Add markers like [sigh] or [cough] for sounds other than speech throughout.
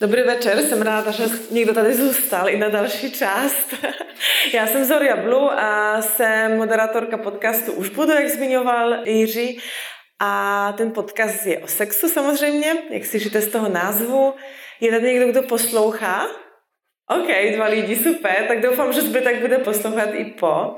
Dobrý večer, jsem ráda, že někdo tady zůstal i na další část. Já jsem Zoria Blu a jsem moderátorka podcastu Už budu, jak zmiňoval Jiří. A ten podcast je o sexu samozřejmě, jak slyšíte z toho názvu. Je tady někdo, kdo poslouchá? OK, dva lidi, super, tak doufám, že zbytek bude poslouchat i po.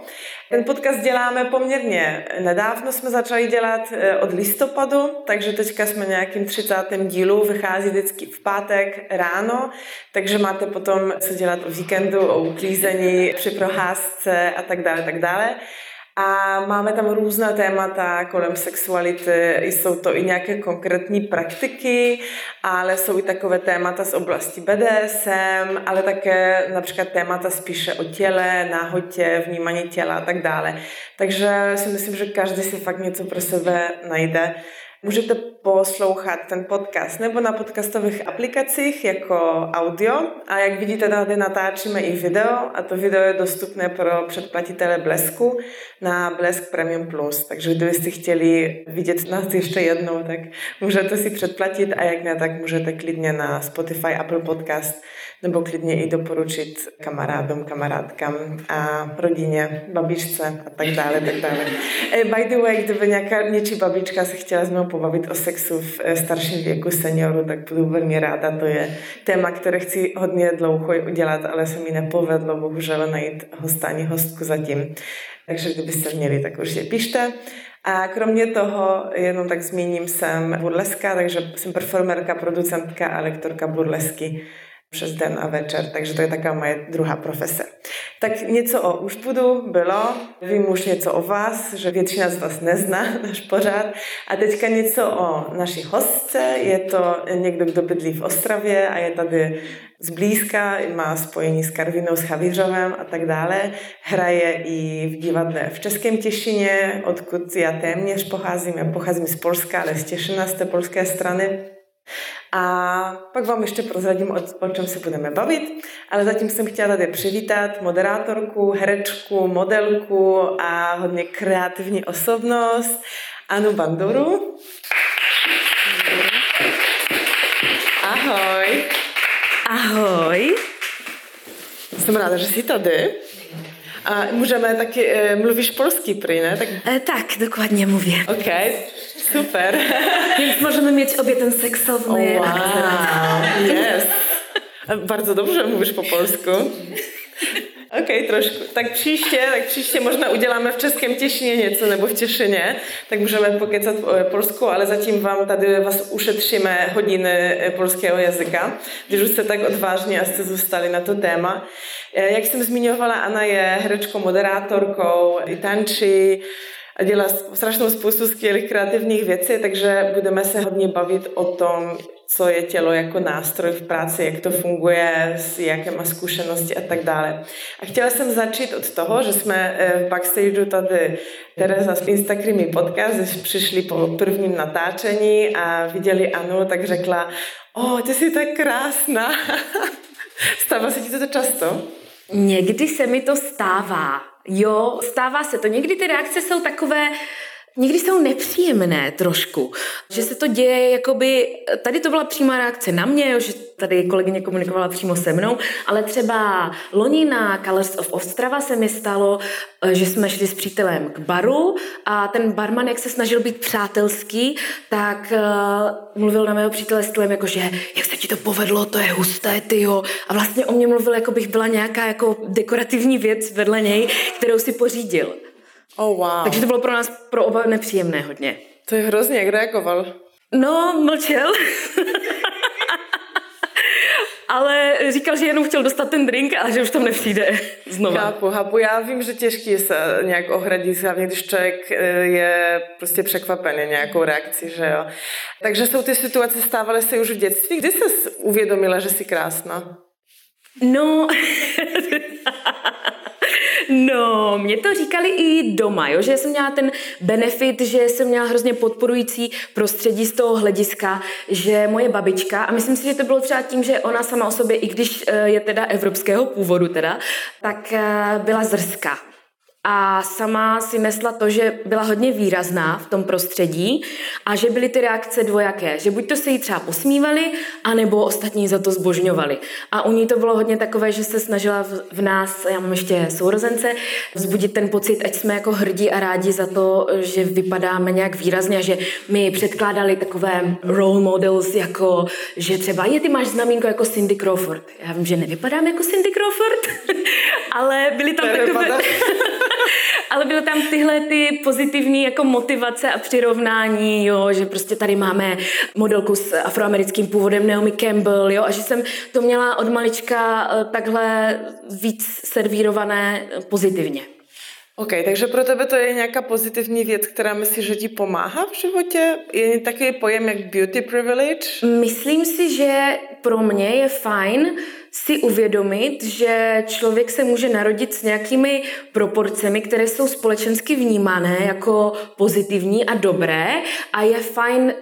Ten podcast děláme poměrně nedávno, jsme začali dělat eh, od listopadu, takže teďka jsme nějakým 30. dílu, vychází vždycky v pátek ráno, takže máte potom co dělat o víkendu, o uklízení, při proházce a tak dále, tak dále. A máme tam různá témata kolem sexuality, jsou to i nějaké konkrétní praktiky, ale jsou i takové témata z oblasti BDSM, ale také například témata spíše o těle, náhotě, vnímání těla a tak dále. Takže si myslím, že každý si fakt něco pro sebe najde. Můžete poslouchat ten podcast nebo na podcastových aplikacích jako audio a jak vidíte, tady natáčíme i video a to video je dostupné pro předplatitele Blesku na Blesk Premium Plus. Takže kdybyste chtěli vidět nás ještě jednou, tak můžete si předplatit a jak ne, tak můžete klidně na Spotify, Apple Podcast nebo klidně i doporučit kamarádům, kamarádkám a rodině, babičce a tak dále, tak dále. Eh, by the way, kdyby nějaká něčí babička se chtěla s mnou pobavit o sexu v eh, starším věku senioru, tak budu velmi ráda. To je téma, které chci hodně dlouho udělat, ale se mi nepovedlo bohužel najít hostání hostku zatím. Takže kdybyste měli, tak určitě pište. A kromě toho, jenom tak zmíním, jsem burleska, takže jsem performerka, producentka a lektorka burlesky přes den [laughs] a večer, takže to je taková moje druhá profese. Tak něco o už budu bylo, vím už něco o vás, že většina z vás nezná náš pořád. A teďka něco o naší hostce, je to někdo, kdo bydlí v Ostravě a je tady zblízka, má spojení s Karvinou, s Havířovem a tak dále. Hraje i v divadle v Českém Těšině, odkud já téměř pocházím. Já pocházím z Polska, ale z Těšina, z té polské strany. A pak vám ještě prozradím, o, o čem se budeme bavit, ale zatím jsem chtěla tady přivítat moderátorku, herečku, modelku a hodně kreativní osobnost Anu Bandoru. Ahoj. Ahoj. Jsem ráda, že jsi tady. A můžeme taky, e, polský prý, ne? Tak... E, tak, dokładnie mówię. OK, super. Więc możemy mieć obie ten seksowny akcent. wow, yes. Bardzo dobrze mówisz po polsku. [laughs] OK, trošku. Tak příště, tak příště možná uděláme v Českém Těšině něco, nebo v Těšině, tak můžeme pokecat o polsku, ale zatím vám tady vás ušetříme hodiny eh, polského jazyka, když už jste tak odvážně a jste zůstali na to téma. Eh, Jak jsem zmiňovala, Anna je herečkou, moderátorkou, i tančí, a dělá strašnou spoustu skvělých kreativních věcí, takže budeme se hodně bavit o tom, co je tělo jako nástroj v práci, jak to funguje, jaké má zkušenosti a tak dále. A chtěla jsem začít od toho, že jsme eh, v backstageu tady Tereza z Instagramy podcast, když přišli po prvním natáčení a viděli Anu, tak řekla, o, ty jsi tak krásná. [laughs] Stává se ti to často? Někdy se mi to stává. Jo, stává se to. Někdy ty reakce jsou takové, někdy jsou nepříjemné trošku. Že se to děje, jakoby, tady to byla přímá reakce na mě, jo, že tady kolegyně komunikovala přímo se mnou, ale třeba loni na Colors of Ostrava se mi stalo, že jsme šli s přítelem k baru a ten barman, jak se snažil být přátelský, tak uh, mluvil na mého přítele stylem, jako že jak se ti to povedlo, to je husté, ty jo. A vlastně o mě mluvil, jako bych byla nějaká jako dekorativní věc vedle něj, kterou si pořídil. Oh, wow. Takže to bylo pro nás pro oba nepříjemné hodně. To je hrozně, jak reagoval. No, mlčel. [laughs] Ale říkal, že jenom chtěl dostat ten drink a že už tam nepřijde znova. Chápu, chápu. Já vím, že těžký se nějak ohradit, hlavně když člověk eh, je prostě překvapený nějakou reakcí, že jo. Takže jsou ty situace stávaly se už v dětství. Kdy jsi uvědomila, že jsi krásná? No, [laughs] [laughs] No, mě to říkali i doma, jo, že jsem měla ten benefit, že jsem měla hrozně podporující prostředí z toho hlediska, že moje babička, a myslím si, že to bylo třeba tím, že ona sama o sobě, i když eh, je teda evropského původu teda, tak eh, byla zrská a sama si nesla to, že byla hodně výrazná v tom prostředí a že byly ty reakce dvojaké, že buď to se jí třeba posmívali, anebo ostatní za to zbožňovali. A u ní to bylo hodně takové, že se snažila v, nás, já mám ještě sourozence, vzbudit ten pocit, ať jsme jako hrdí a rádi za to, že vypadáme nějak výrazně a že mi předkládali takové role models, jako že třeba je, ty máš znamínko jako Cindy Crawford. Já vím, že nevypadám jako Cindy Crawford, [laughs] ale byly tam takové... [laughs] Ale byly tam tyhle ty pozitivní jako motivace a přirovnání, jo, že prostě tady máme modelku s afroamerickým původem Naomi Campbell, jo, a že jsem to měla od malička eh, takhle víc servírované eh, pozitivně. OK, takže pro tebe to je nějaká pozitivní věc, která myslíš, že ti pomáhá v životě? Je takový pojem jak beauty privilege? Myslím si, že pro mě je fajn si uvědomit, že člověk se může narodit s nějakými proporcemi, které jsou společensky vnímané jako pozitivní a dobré a je fajn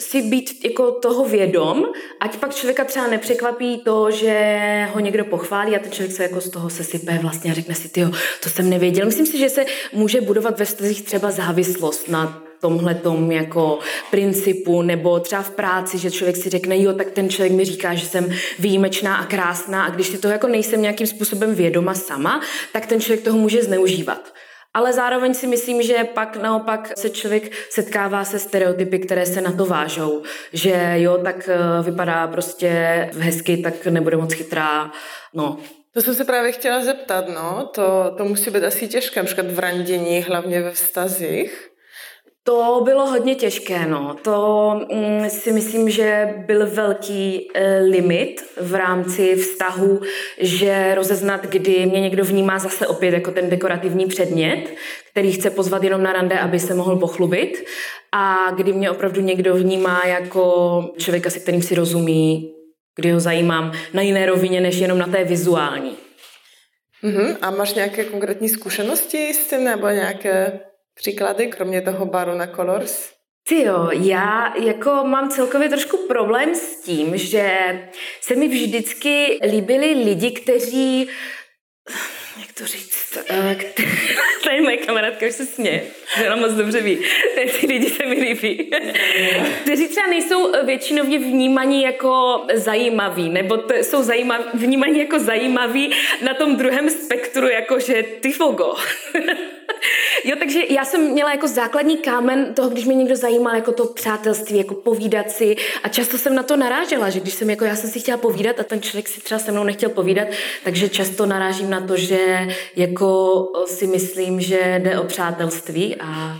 si být jako toho vědom, ať pak člověka třeba nepřekvapí to, že ho někdo pochválí a ten člověk se jako z toho sesype vlastně a řekne si, ty to jsem nevěděl. Myslím si, že se může budovat ve vztazích třeba závislost na tomhle tom jako principu, nebo třeba v práci, že člověk si řekne, jo, tak ten člověk mi říká, že jsem výjimečná a krásná a když si toho jako nejsem nějakým způsobem vědoma sama, tak ten člověk toho může zneužívat. Ale zároveň si myslím, že pak naopak se člověk setkává se stereotypy, které se na to vážou. Že jo, tak eh, vypadá prostě hezky, tak nebude moc chytrá. No, To jsem se právě chtěla zeptat, no. To, to musí být asi těžké, například v randění, hlavně ve vztazích. To bylo hodně těžké, no. To mm, si myslím, že byl velký e, limit v rámci vztahu, že rozeznat, kdy mě někdo vnímá zase opět jako ten dekorativní předmět, který chce pozvat jenom na rande, aby se mohl pochlubit, a kdy mě opravdu někdo vnímá jako člověka, se kterým si rozumí, kdy ho zajímám na jiné rovině, než jenom na té vizuální. Mhm. A máš nějaké konkrétní zkušenosti s tím, nebo nějaké příklady, kromě toho baru na Colors? Ty jo, já jako mám celkově trošku problém s tím, že se mi vždycky líbili lidi, kteří jak to říct, eh, [laughs] tady moje kamarádka už se směje, že ona moc dobře ví, ty lidi se mi líbí, [laughs] kteří třeba nejsou většinově vnímaní jako zajímaví, nebo to jsou zajímaví, vnímaní jako zajímaví na tom druhém spektru, jakože ty fogo. [laughs] Jo, takže já jsem měla jako základní kámen toho, když mě někdo zajímal, jako to přátelství, jako povídat si a často jsem na to narážela, že když jsem jako já jsem si chtěla povídat a ten člověk si třeba se mnou nechtěl povídat, takže často narážím na to, že jako si myslím, že jde o přátelství a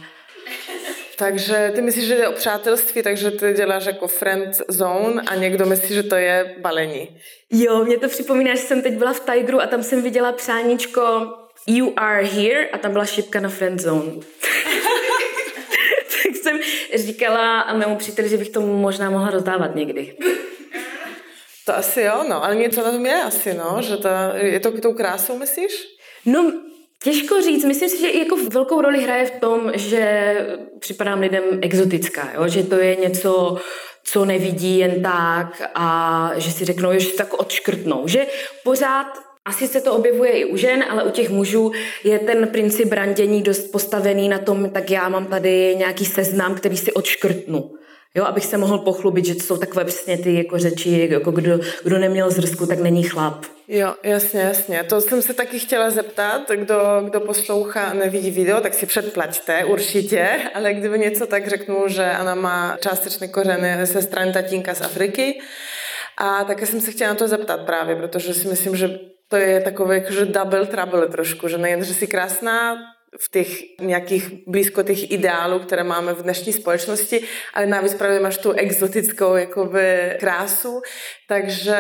Takže ty myslíš, že jde o přátelství, takže ty děláš jako friend zone a někdo myslí, že to je balení. Jo, mě to připomíná, že jsem teď byla v Tigeru a tam jsem viděla přáníčko You are here a tam byla šipka na friend zone. [laughs] tak jsem říkala mému příteli, že bych to možná mohla rozdávat někdy. To asi jo, no, ale něco na tom je asi, no, že to, je to tou krásou, myslíš? No, těžko říct. Myslím si, že jako velkou roli hraje v tom, že připadám lidem exotická, jo? že to je něco, co nevidí jen tak a že si řeknou, že si tak odškrtnou. Že pořád asi se to objevuje i u žen, ale u těch mužů je ten princip brandění dost postavený na tom, tak já mám tady nějaký seznam, který si odškrtnu. Jo, abych se mohl pochlubit, že to jsou takové přesně ty jako řeči, jako kdo, kdo neměl zrsku, tak není chlap. Jo, jasně, jasně. To jsem se taky chtěla zeptat, kdo, kdo poslouchá a nevidí video, tak si předplaťte určitě, ale kdyby něco tak řeknu, že ona má částečné kořeny ze strany tatínka z Afriky, a také jsem se chtěla na to zeptat právě, protože si myslím, že to je takové jakože double trouble trošku, že nejen, že jsi krásná, v těch nějakých blízko těch ideálů, které máme v dnešní společnosti, ale navíc právě máš tu exotickou jakoby krásu, takže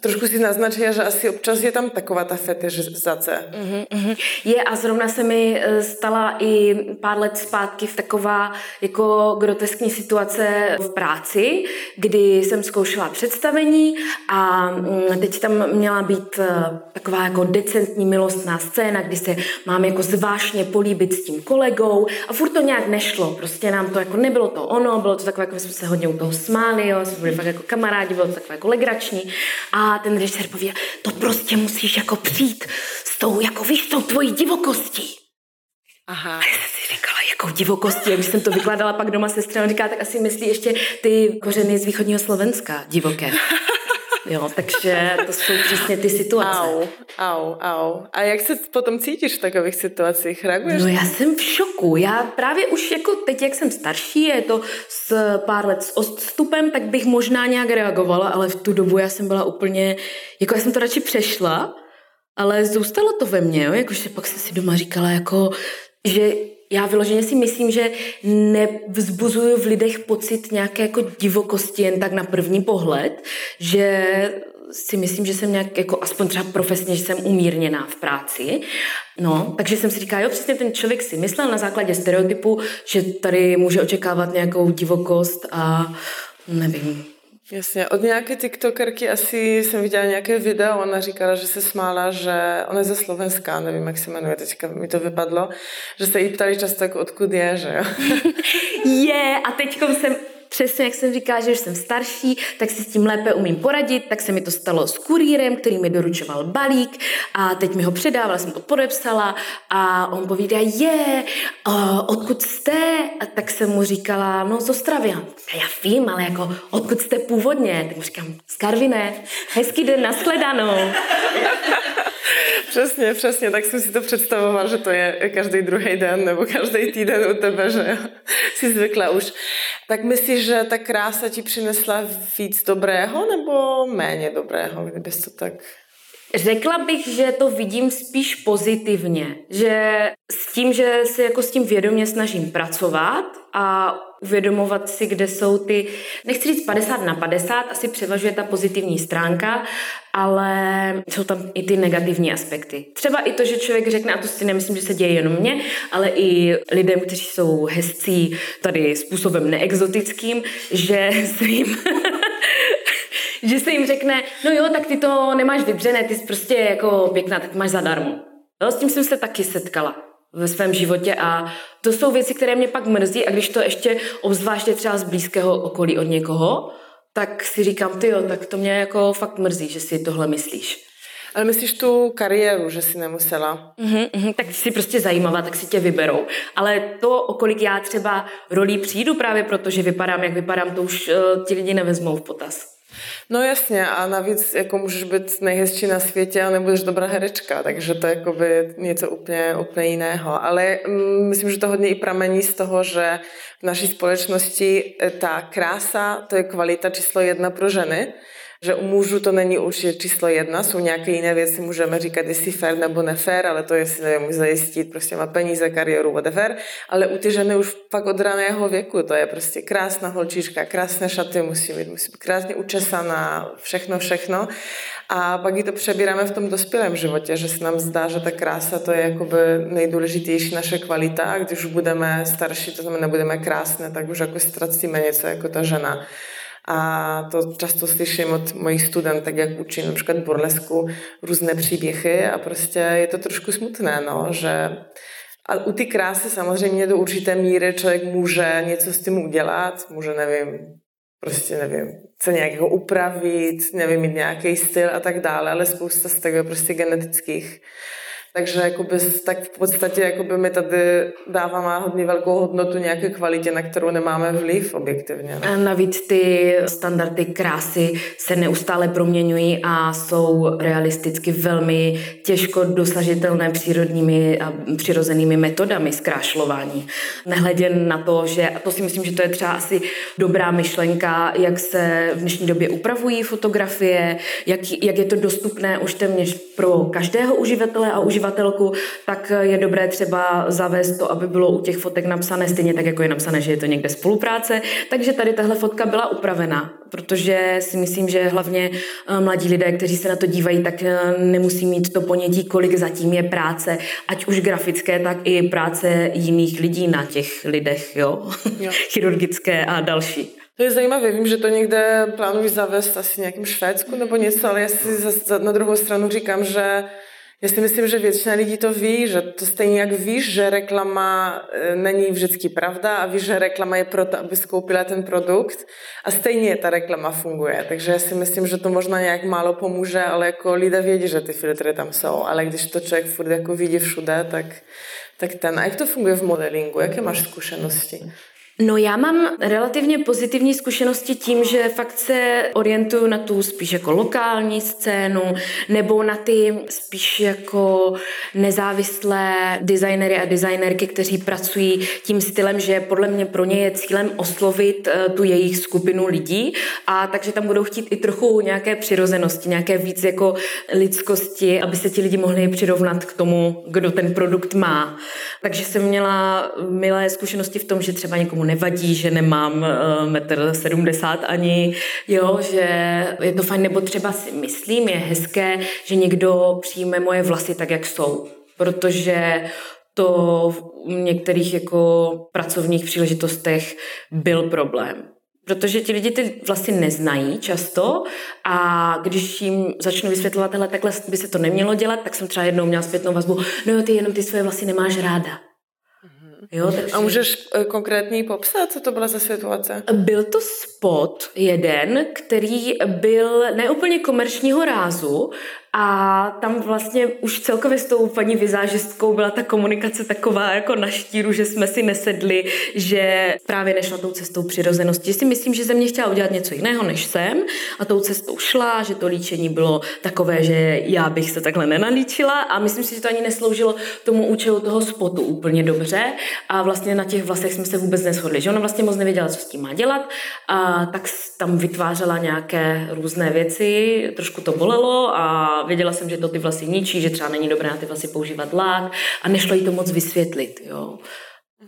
trošku si naznačila, že asi občas je tam taková ta fetišizace. Mm-hmm. Je a zrovna se mi eh, stala i pár let zpátky v taková jako groteskní situace v práci, kdy jsem zkoušela představení a mm, teď tam měla být eh, taková jako decentní milostná scéna, kdy se mám jako zvážně políbit s tím kolegou a furt to nějak nešlo, prostě nám to jako nebylo to ono, bylo to takové, jako jsme se hodně u toho smáli, jo, jsme byli fakt jako kamarádi, bylo to takové jako legrační a ten režisér pověděl, to prostě musíš jako přijít s tou, jako víš, tou tvojí divokostí. Aha. A já jsem si říkala, jakou divokostí, když jsem to vykládala pak doma sestra, on říká, tak asi myslí ještě ty kořeny z východního Slovenska, divoké. [laughs] Jo, takže to jsou přesně ty situace. Au, au, au. A jak se potom cítíš v takových situacích? Reaguješ? No já jsem v šoku. Já právě už jako teď, jak jsem starší, je to s pár let s odstupem, tak bych možná nějak reagovala, ale v tu dobu já jsem byla úplně, jako já jsem to radši přešla, ale zůstalo to ve mně, jo? jakože pak jsem si doma říkala, jako, že já vyloženě si myslím, že nevzbuzuju v lidech pocit nějaké jako divokosti jen tak na první pohled, že si myslím, že jsem nějak, jako aspoň třeba profesně, že jsem umírněná v práci. No, takže jsem si říkala, jo, přesně ten člověk si myslel na základě stereotypu, že tady může očekávat nějakou divokost a nevím, Jasně, od nějaké tiktokerky asi jsem viděla nějaké video, ona říkala, že se smála, že ona je ze Slovenska, nevím, jak se jmenuje, teďka mi to vypadlo, že se jí ptali často, jako odkud je, že jo. [laughs] Je, a teď jsem přesně, jak jsem říkala, že už jsem starší, tak si s tím lépe umím poradit, tak se mi to stalo s kurýrem, který mi doručoval balík a teď mi ho předával, jsem to podepsala a on povídá, je, odkud jste? A tak jsem mu říkala, no z Ostravy. A já vím, ale jako, odkud jste původně? Tak mu říkám, z Karviné, hezký den, nashledanou. Přesně, přesně, tak jsem si to představoval, že to je každý druhý den nebo každý týden u tebe, že jsi zvykla už. Tak myslíš, že ta krása ti přinesla víc dobrého nebo méně dobrého, kdybys to tak... Řekla bych, že to vidím spíš pozitivně, že s tím, že se jako s tím vědomě snažím pracovat a uvědomovat si, kde jsou ty, nechci říct 50 na 50, asi převažuje ta pozitivní stránka, ale jsou tam i ty negativní aspekty. Třeba i to, že člověk řekne, a to si nemyslím, že se děje jenom mně, ale i lidem, kteří jsou hezcí tady způsobem neexotickým, že se jim [laughs] že se jim řekne, no jo, tak ty to nemáš vybřené, ty jsi prostě jako pěkná, tak máš zadarmo. Jo, s tím jsem se taky setkala ve svém životě a to jsou věci, které mě pak mrzí a když to ještě obzvláště třeba z blízkého okolí od někoho, tak si říkám, ty jo, tak to mě jako fakt mrzí, že si tohle myslíš. Ale myslíš tu kariéru, že si nemusela? Uhum, uhum, tak jsi prostě zajímavá, tak si tě vyberou. Ale to, o kolik já třeba rolí přijdu právě proto, že vypadám, jak vypadám, to už uh, ti lidi nevezmou v potaz. No jasně a navíc jako můžeš být nejhezčí na světě a nebudeš dobrá herečka, takže to je jakoby něco úplně, úplně jiného. Ale mm, myslím, že to hodně i pramení z toho, že v naší společnosti eh, ta krása, to je kvalita číslo jedna pro ženy, že u mužů to není určitě číslo jedna, jsou nějaké jiné věci, můžeme říkat, jestli fair nebo nefér, ale to jestli nevím, zajistit, prostě má peníze, kariéru, whatever, ale u ty ženy už pak od raného věku, to je prostě krásná holčička, krásné šaty musí mít, musí být krásně učesaná, všechno, všechno. A pak ji to přebíráme v tom dospělém životě, že se nám zdá, že ta krása to je jakoby nejdůležitější naše kvalita a když už budeme starší, to znamená nebudeme krásné, tak už jako ztracíme něco jako ta žena. A to často slyším od mojich studentek, jak učím například burlesku, různé příběhy a prostě je to trošku smutné, no, že a u ty krásy samozřejmě do určité míry člověk může něco s tím udělat, může, nevím, prostě nevím, se nějak ho upravit, nevím, mít nějaký styl a tak dále, ale spousta z toho prostě genetických takže jakoby, tak v podstatě jakoby my tady dáváme hodně velkou hodnotu nějaké kvalitě, na kterou nemáme vliv objektivně. A navíc ty standardy krásy se neustále proměňují a jsou realisticky velmi těžko dosažitelné přírodními a přirozenými metodami zkrášlování. Nehledě na to, že, a to si myslím, že to je třeba asi dobrá myšlenka, jak se v dnešní době upravují fotografie, jak, jak je to dostupné už téměř pro každého uživatele a uživatele uživatelku, tak je dobré třeba zavést to, aby bylo u těch fotek napsané stejně tak, jako je napsané, že je to někde spolupráce. Takže tady tahle fotka byla upravena, protože si myslím, že hlavně eh, mladí lidé, kteří se na to dívají, tak eh, nemusí mít to ponětí, kolik zatím je práce, ať už grafické, tak i práce jiných lidí na těch lidech, jo, Jo. [laughs] chirurgické a další. To je zajímavé, vím, že to někde plánují zavést asi v nějakém Švédsku nebo něco, ale já si na druhou stranu říkám, že já si myslím, že většina lidí to ví, že to stejně jak víš, že reklama e, není vždycky pravda a víš, že reklama je proto, aby skoupila ten produkt a stejně ta reklama funguje. Takže já si myslím, že to možná nějak málo pomůže, ale jako lidé vědí, že ty filtry tam jsou, ale když to člověk furt jako vidí všude, tak, tak ten. A jak to funguje v modelingu? Jaké máš zkušenosti? No já mám relativně pozitivní zkušenosti tím, že fakt se orientuju na tu spíš jako lokální scénu nebo na ty spíš jako nezávislé designery a designerky, kteří pracují tím stylem, že podle mě pro ně je cílem oslovit eh, tu jejich skupinu lidí a takže tam budou chtít i trochu nějaké přirozenosti, nějaké víc jako lidskosti, aby se ti lidi mohli přirovnat k tomu, kdo ten produkt má. Takže jsem měla milé zkušenosti v tom, že třeba někomu nevadí, že nemám eh, metr 70 ani, jo, že je to fajn, nebo třeba si myslím, je hezké, že někdo přijme moje vlasy tak, jak jsou, protože to v některých jako pracovních příležitostech byl problém. Protože ti lidi ty vlasy neznají často a když jim začnu vysvětlovat, hele, takhle by se to nemělo dělat, tak jsem třeba jednou měla zpětnou vazbu, no jo, ty jenom ty svoje vlasy nemáš ráda. Jo, takže... A můžeš e, konkrétně popsat, co to byla za situace? Byl to spot jeden, který byl neúplně komerčního rázu a tam vlastně už celkově s tou paní vizážistkou byla ta komunikace taková jako na štíru, že jsme si nesedli, že právě nešla tou cestou přirozenosti. Si myslím, že ze mě chtěla udělat něco jiného, než jsem. A tou cestou šla, že to líčení bylo takové, že já bych se takhle nenalíčila. A myslím si, že to ani nesloužilo tomu účelu toho spotu úplně dobře. A vlastně na těch vlasech jsme se vůbec neshodli, že ona vlastně moc nevěděla, co s tím má dělat. A tak tam vytvářela nějaké různé věci, trošku to bolelo a věděla jsem, že to ty vlasy ničí, že třeba není dobré na ty vlasy používat lák a nešlo jí to moc vysvětlit, jo.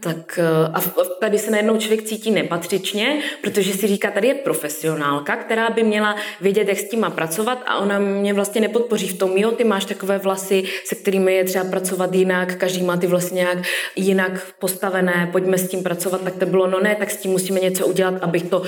Tak eh, a tady se najednou člověk cítí nepatřičně, protože si říká, tady je profesionálka, která by měla vědět, jak s tím má pracovat a ona mě vlastně nepodpoří v tom, jo, ty máš takové vlasy, se kterými je třeba pracovat jinak, každý má ty vlasy nějak jinak postavené, pojďme s tím pracovat, tak to bylo, no ne, tak s tím musíme něco udělat, abych to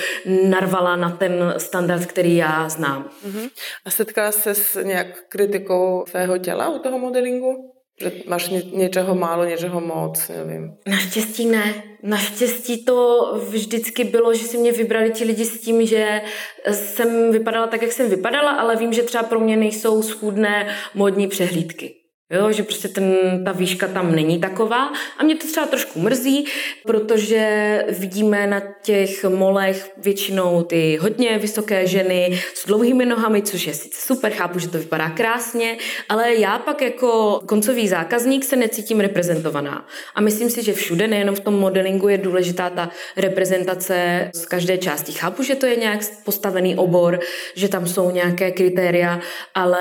narvala na ten standard, který já znám. Uh-huh. A setkala se s nějak kritikou tvého těla u toho modelingu? Že máš ně, něčeho málo, něčeho moc, nevím. Naštěstí ne. Naštěstí to vždycky bylo, že si mě vybrali ti lidi s tím, že jsem vypadala tak, jak jsem vypadala, ale vím, že třeba pro mě nejsou schůdné módní přehlídky. Jo, že prostě ten, ta výška tam není taková a mě to třeba trošku mrzí, protože vidíme na těch molech většinou ty hodně vysoké ženy s dlouhými nohami, což je sice super, chápu, že to vypadá krásně, ale já pak jako koncový zákazník se necítím reprezentovaná. A myslím si, že všude, nejenom v tom modelingu, je důležitá ta reprezentace z každé části. Chápu, že to je nějak postavený obor, že tam jsou nějaké kritéria, ale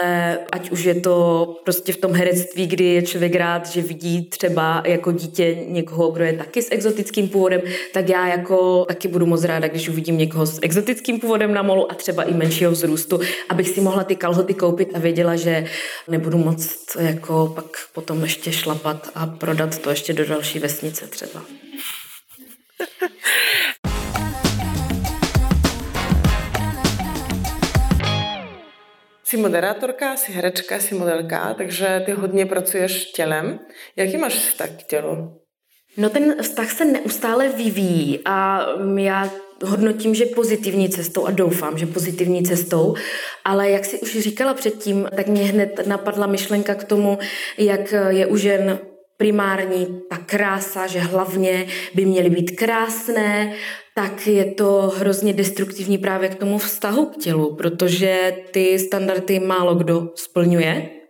ať už je to prostě v tom herectví, herectví, kdy je člověk rád, že vidí třeba jako dítě někoho, kdo je taky s exotickým původem, tak já jako taky budu moc ráda, když uvidím někoho s exotickým původem na molu a třeba i menšího vzrůstu, abych si mohla ty kalhoty koupit a věděla, že nebudu moc jako pak potom ještě šlapat a prodat to ještě do další vesnice třeba. [laughs] Jsi moderátorka, jsi herečka, jsi modelka, takže ty hodně pracuješ tělem. Jaký máš vztah k tělu? No ten vztah se neustále vyvíjí a já hodnotím, že pozitivní cestou a doufám, že pozitivní cestou, ale jak si už říkala předtím, tak mě hned napadla myšlenka k tomu, jak je u žen primární ta krása, že hlavně by měly být krásné, tak je to hrozně destruktivní právě k tomu vztahu k tělu, protože ty standardy málo kdo splňuje.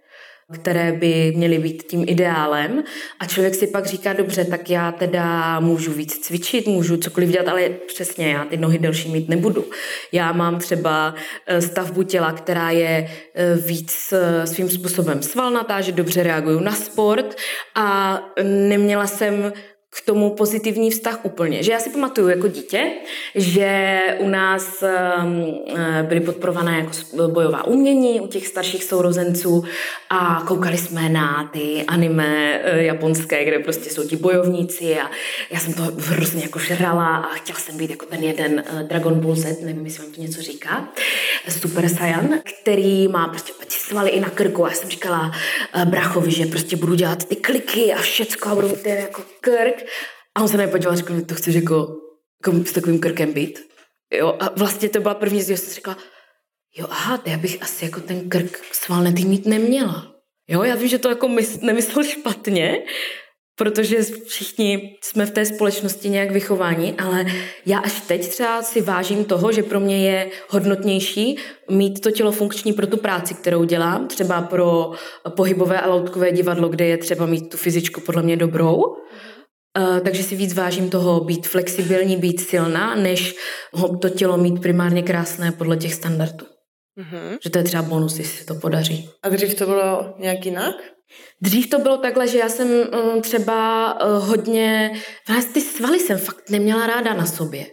Které by měly být tím ideálem. A člověk si pak říká, dobře, tak já teda můžu víc cvičit, můžu cokoliv dělat, ale přesně já ty nohy delší mít nebudu. Já mám třeba eh, stavbu těla, která je eh, víc eh, svým způsobem svalnatá, že dobře reaguju na sport a neměla jsem k tomu pozitivní vztah úplně. Že já si pamatuju jako dítě, že u nás um, byly podporované jako bojová umění u těch starších sourozenců a koukali jsme na ty anime eh, japonské, kde prostě jsou ti bojovníci a já jsem to hrozně jako žrala a chtěla jsem být jako ten jeden uh, Dragon Ball Z, nevím, jestli vám to něco říká, Super Saiyan, který má prostě svaly i na krku a já jsem říkala brachovi, že prostě budu dělat ty kliky a všecko a budu ten jako krk a on se na mě podíval a řekl, to chceš jako, jako s takovým krkem být. Jo, a vlastně to byla první zdi, jsem řekla, jo, aha, já bych asi jako ten krk svalnatý mít neměla. Jo, já vím, že to jako mys- nemyslel špatně, protože všichni jsme v té společnosti nějak vychováni, ale já až teď třeba si vážím toho, že pro mě je hodnotnější mít to tělo funkční pro tu práci, kterou dělám, třeba pro pohybové a loutkové divadlo, kde je třeba mít tu fyzičku podle mě dobrou, Uh, takže si víc vážím toho být flexibilní, být silná, než ho to tělo mít primárně krásné podle těch standardů. Mm-hmm. Že to je třeba bonus, jestli se to podaří. A dřív to bylo nějak jinak? Dřív to bylo takhle, že já jsem um, třeba uh, hodně, vlastně ty svaly jsem fakt neměla ráda na sobě.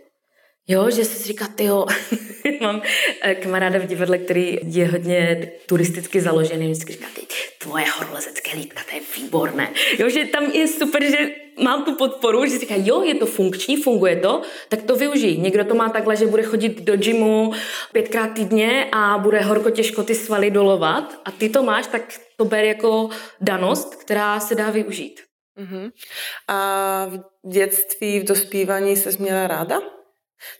Jo, že si říká, ty jo, [laughs] mám eh, kamaráda v divadle, který je hodně turisticky založený, vždycky říká, ty, tvoje horolezecké lítka, to je výborné. Jo, že tam je super, že mám tu podporu, že říká, jo, je to funkční, funguje to, tak to využij. Někdo to má takhle, že bude chodit do gymu pětkrát týdně a bude horko těžko ty svaly dolovat a ty to máš, tak to ber jako danost, která se dá využít. Uh-huh. A v dětství, v dospívání se měla ráda?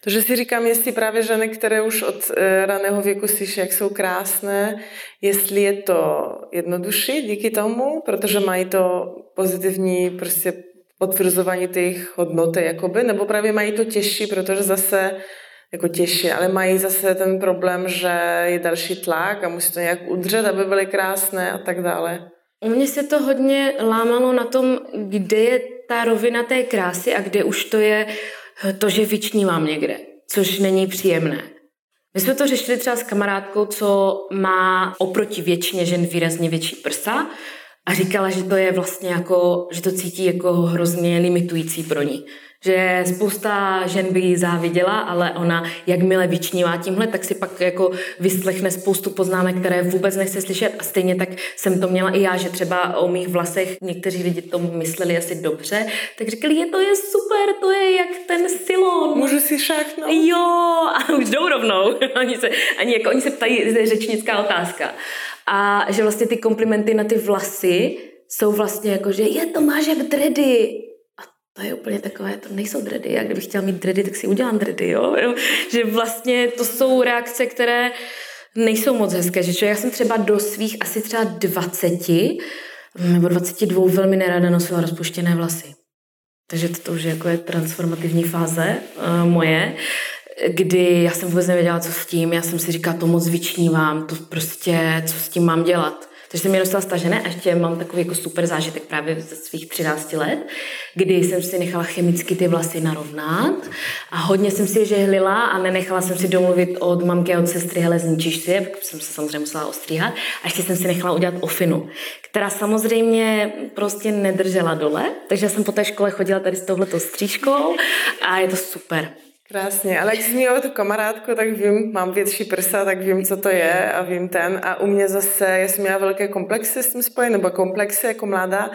To, že si říkám, jestli právě ženy, které už od e, raného věku slyší, jak jsou krásné, jestli je to jednodušší díky tomu, protože mají to pozitivní prostě potvrzování těch hodnoty, jakoby, nebo právě mají to těžší, protože zase jako těžší, ale mají zase ten problém, že je další tlak a musí to nějak udržet, aby byly krásné a tak dále. U mě se to hodně lámalo na tom, kde je ta rovina té krásy a kde už to je to, že vyčnívám někde, což není příjemné. My jsme to řešili třeba s kamarádkou, co má oproti většině žen výrazně větší prsa a říkala, že to je vlastně jako, že to cítí jako hrozně limitující pro ní že spousta žen by jí záviděla, ale ona, jakmile vyčnívá tímhle, tak si pak jako vyslechne spoustu poznámek, které vůbec nechce slyšet a stejně tak jsem to měla i já, že třeba o mých vlasech někteří lidi to mysleli asi dobře, tak říkali, je to je super, to je jak ten silon. Můžu si šáhnout? Jo, a už jdou rovnou. [laughs] oni, se, ani jako, oni se ptají, je řečnická otázka. A že vlastně ty komplimenty na ty vlasy jsou vlastně jako, že je to máš jak dredy to je úplně takové, to nejsou dredy. Já kdybych chtěla mít dredy, tak si udělám dredy, jo? jo? Že vlastně to jsou reakce, které nejsou moc hezké. Že já jsem třeba do svých asi třeba 20 nebo 22 velmi nerada nosila rozpuštěné vlasy. Takže to, už jako je transformativní fáze uh, moje, kdy já jsem vůbec nevěděla, co s tím. Já jsem si říkala, to moc vyčnívám, to prostě, co s tím mám dělat. Takže jsem je dostala stažené a ještě mám takový jako super zážitek právě ze svých 13 let, kdy jsem si nechala chemicky ty vlasy narovnat a hodně jsem si je žehlila a nenechala jsem si domluvit od mamky a od sestry, hele zničíš si je, jsem se samozřejmě musela ostříhat a ještě jsem si nechala udělat ofinu, která samozřejmě prostě nedržela dole, takže jsem po té škole chodila tady s touhletou střížkou a je to super. Krásně, ale když jsi měla tu kamarádku, tak vím, mám větší prsa, tak vím, co to je a vím ten. A u mě zase, já jsem měla velké komplexy s tím spojené, nebo komplexy jako mladá.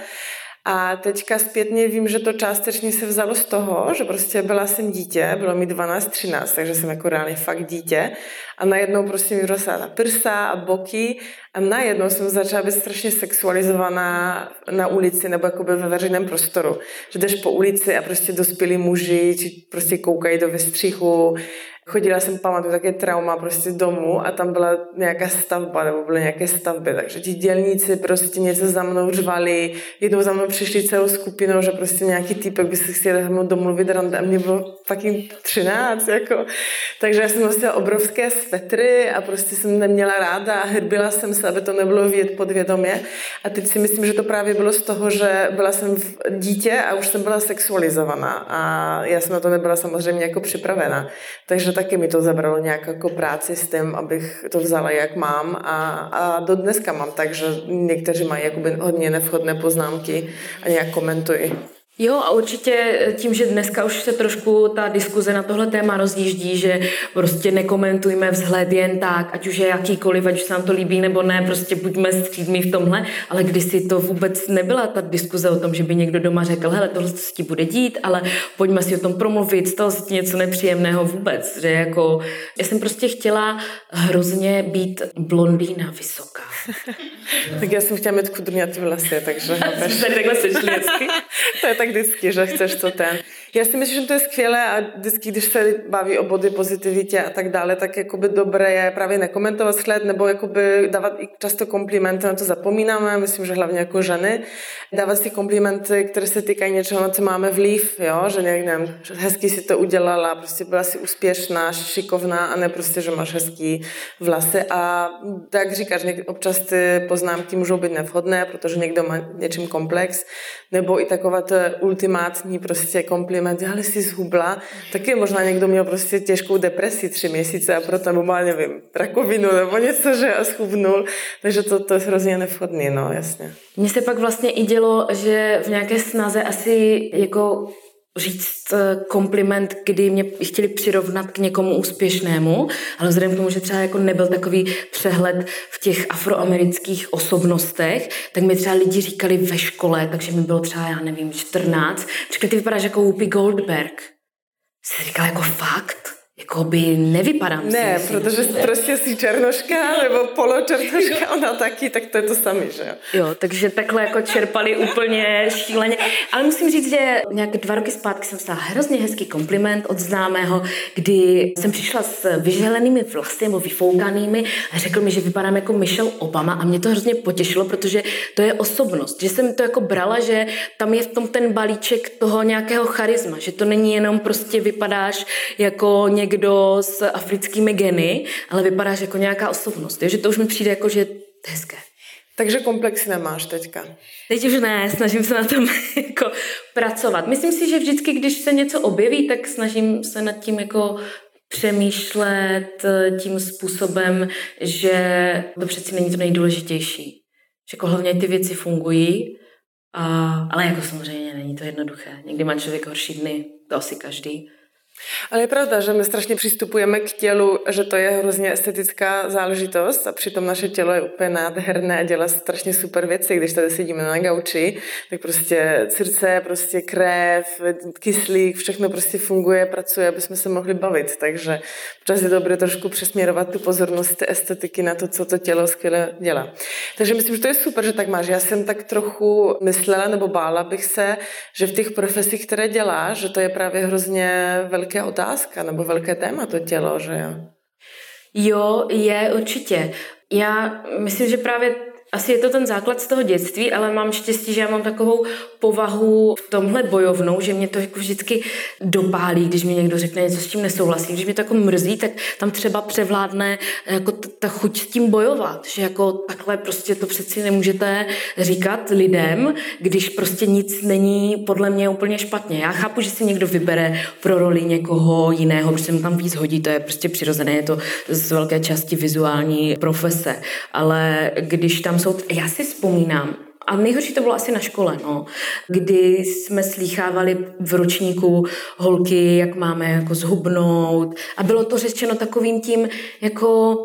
A teďka zpětně vím, že to částečně se vzalo z toho, že prostě byla jsem dítě, bylo mi 12-13, takže jsem jako reálně fakt dítě. A najednou prostě mi vyrostla ta prsa a boky a najednou jsem začala být strašně sexualizovaná na ulici nebo jakoby ve veřejném prostoru. Že jdeš po ulici a prostě dospělí muži či prostě koukají do vystřichu chodila jsem, pamatuju, také trauma prostě domů a tam byla nějaká stavba nebo byly nějaké stavby, takže ti dělníci prostě něco za mnou řvali, jednou za mnou přišli celou skupinou, že prostě nějaký týpek by si chtěl se mnou domluvit a mě bylo fucking 13, jako. Takže já jsem nosila obrovské svetry a prostě jsem neměla ráda a hrbila jsem se, aby to nebylo vidět podvědomě. A teď si myslím, že to právě bylo z toho, že byla jsem dítě a už jsem byla sexualizovaná a já jsem na to nebyla samozřejmě jako připravena. Takže taky mi to zabralo nějak jako práci s tím, abych to vzala jak mám a, a do dneska mám tak, že někteří mají jakoby hodně nevhodné poznámky a nějak komentují. Jo a určitě tím, že dneska už se trošku ta diskuze na tohle téma rozjíždí, že prostě nekomentujme vzhled jen tak, ať už je jakýkoliv, ať už se nám to líbí nebo ne, prostě buďme střídmí v tomhle, ale kdysi to vůbec nebyla ta diskuze o tom, že by někdo doma řekl, hele, tohle se ti bude dít, ale pojďme si o tom promluvit, se ti něco nepříjemného vůbec, že jako, já jsem prostě chtěla hrozně být blondýna vysoká. [laughs] tak já jsem chtěla mít kudrňatý vlasy, takže... [laughs] Takhle vždycky. to je tak vždycky, že chceš to ten. Já si myslím, že to je skvělé a vždycky, když se baví o body pozitivitě a tak dále, tak jakoby dobré je právě nekomentovat sled nebo jakoby dávat i často komplimenty, na to zapomínáme, myslím, že hlavně jako ženy, dávat si komplimenty, které se týkají něčeho, na co máme vliv, jo? že nějak, nevím, hezky si to udělala, prostě byla si úspěšná, šikovná a ne prostě, že máš hezký vlasy a tak říkáš, občas ty poznámky můžou být nevhodné, protože někdo má něčím komplex, nebo i taková to ultimátní prostě kompliment, ale jsi zhubla, taky možná někdo měl prostě těžkou depresi tři měsíce a proto mu má, nevím, rakovinu nebo něco, že a schubnul, takže to, to je hrozně nevhodný, no jasně. Mně se pak vlastně i dělo, že v nějaké snaze asi jako říct eh, kompliment, kdy mě chtěli přirovnat k někomu úspěšnému, ale vzhledem k tomu, že třeba jako nebyl takový přehled v těch afroamerických osobnostech, tak mi třeba lidi říkali ve škole, takže mi bylo třeba, já nevím, 14, říkali, ty vypadáš jako Whoopi Goldberg. Jsi říkala jako fakt? Jakoby nevypadám Ne, si, protože myslím. prostě jsi černoška nebo poločernoška, ona taky, tak to je to samý, že jo? Jo, takže takhle jako čerpali úplně šíleně. Ale musím říct, že nějak dva roky zpátky jsem dostala hrozně hezký kompliment od známého, kdy jsem přišla s vyželenými vlasy nebo vyfoukanými a řekl mi, že vypadám jako Michelle Obama a mě to hrozně potěšilo, protože to je osobnost. Že jsem to jako brala, že tam je v tom ten balíček toho nějakého charisma, že to není jenom prostě vypadáš jako někdo s africkými geny, ale vypadáš jako nějaká osobnost. Jo? Že to už mi přijde jako, že to je hezké. Takže komplex nemáš teďka. Teď už ne, snažím se na tom [laughs] jako pracovat. Myslím si, že vždycky, když se něco objeví, tak snažím se nad tím jako přemýšlet eh, tím způsobem, že to přeci není to nejdůležitější. Že jako hlavně ty věci fungují, a, ale jako samozřejmě není to jednoduché. Někdy má člověk horší dny, to asi každý. Ale je pravda, že my strašně přistupujeme k tělu, že to je hrozně estetická záležitost a přitom naše tělo je úplně nádherné a dělá strašně super věci. Když tady sedíme na gauči, tak prostě srdce, prostě krev, kyslík, všechno prostě funguje, pracuje, aby jsme se mohli bavit. Takže občas je dobré trošku přesměrovat tu pozornost té estetiky na to, co to tělo skvěle dělá. Takže myslím, že to je super, že tak máš. Já jsem tak trochu myslela nebo bála bych se, že v těch profesích, které děláš, že to je právě hrozně velká otázka nebo velké téma to tělo, že jo? Jo, je určitě. Já myslím, že právě asi je to ten základ z toho dětství, ale mám štěstí, že já mám takovou povahu v tomhle bojovnou, že mě to jako vždycky dopálí, když mi někdo řekne něco, s tím nesouhlasí. Když mě to jako mrzí, tak tam třeba převládne jako t- ta chuť s tím bojovat, že jako takhle prostě to přeci nemůžete říkat lidem, když prostě nic není podle mě úplně špatně. Já chápu, že si někdo vybere pro roli někoho jiného, protože mu tam víc hodí, to je prostě přirozené, je to z velké části vizuální profese, ale když tam jsou, já si vzpomínám, a nejhorší to bylo asi na škole, no, kdy jsme slýchávali v ročníku holky, jak máme jako zhubnout a bylo to řečeno takovým tím jako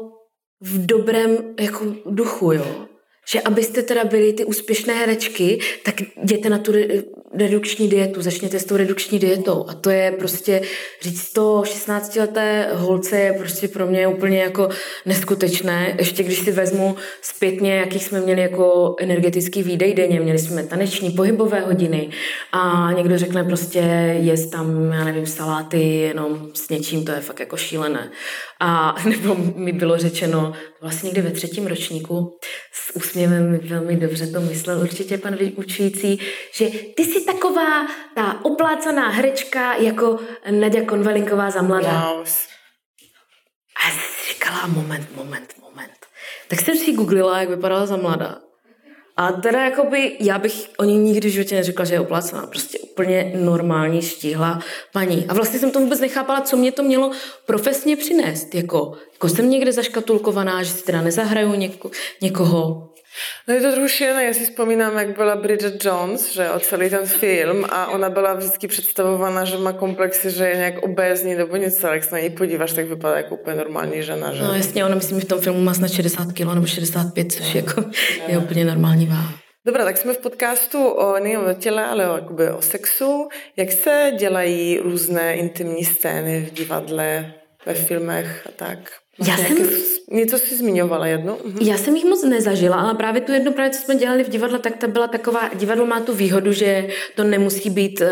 v dobrém jako duchu, jo. Že abyste teda byli ty úspěšné herečky, tak jděte na tu redukční dietu, začněte s tou redukční dietou. A to je prostě říct to 16-leté holce je prostě pro mě úplně jako neskutečné. Ještě když si vezmu zpětně, jaký jsme měli jako energetický výdej denně, měli jsme taneční pohybové hodiny a někdo řekne prostě jest tam, já nevím, saláty jenom s něčím, to je fakt jako šílené. A [laughs] nebo mi bylo řečeno, vlastně někdy ve třetím ročníku s úsměvem mi velmi dobře to myslel určitě pan učující, že ty jsi taková ta oplácaná herečka jako Nadia Konvalinková za mladá. Wow. A říkala, moment, moment, moment. Tak jsem si googlila, jak vypadala za mladá. A teda jakoby, já bych o ní nikdy v životě neřekla, že je oplácená. Prostě úplně normální, štíhla paní. A vlastně jsem to vůbec nechápala, co mě to mělo profesně přinést. Jako, jako jsem někde zaškatulkovaná, že si teda nezahraju něko, někoho. No je to šílené, já si vzpomínám, jak byla Bridget Jones, že o celý ten film a ona byla vždycky představovaná, že má komplexy, že je nějak obézní nebo něco, ale jak se na ní podíváš, tak vypadá jako úplně normální žena, že? No jasně, ona myslím, že v tom filmu má snad 60 kg nebo 65, což jako je úplně normální váha. Dobrá, tak jsme v podcastu o, nejen o těle, ale o, jakoby, o sexu. Jak se dělají různé intimní scény v divadle, ve filmech a tak? Já Máš jsem- Něco jsi zmiňovala jedno? Mhm. Já jsem jich moc nezažila, ale právě tu jednu právě, co jsme dělali v divadle, tak ta byla taková, divadlo má tu výhodu, že to nemusí být, uh,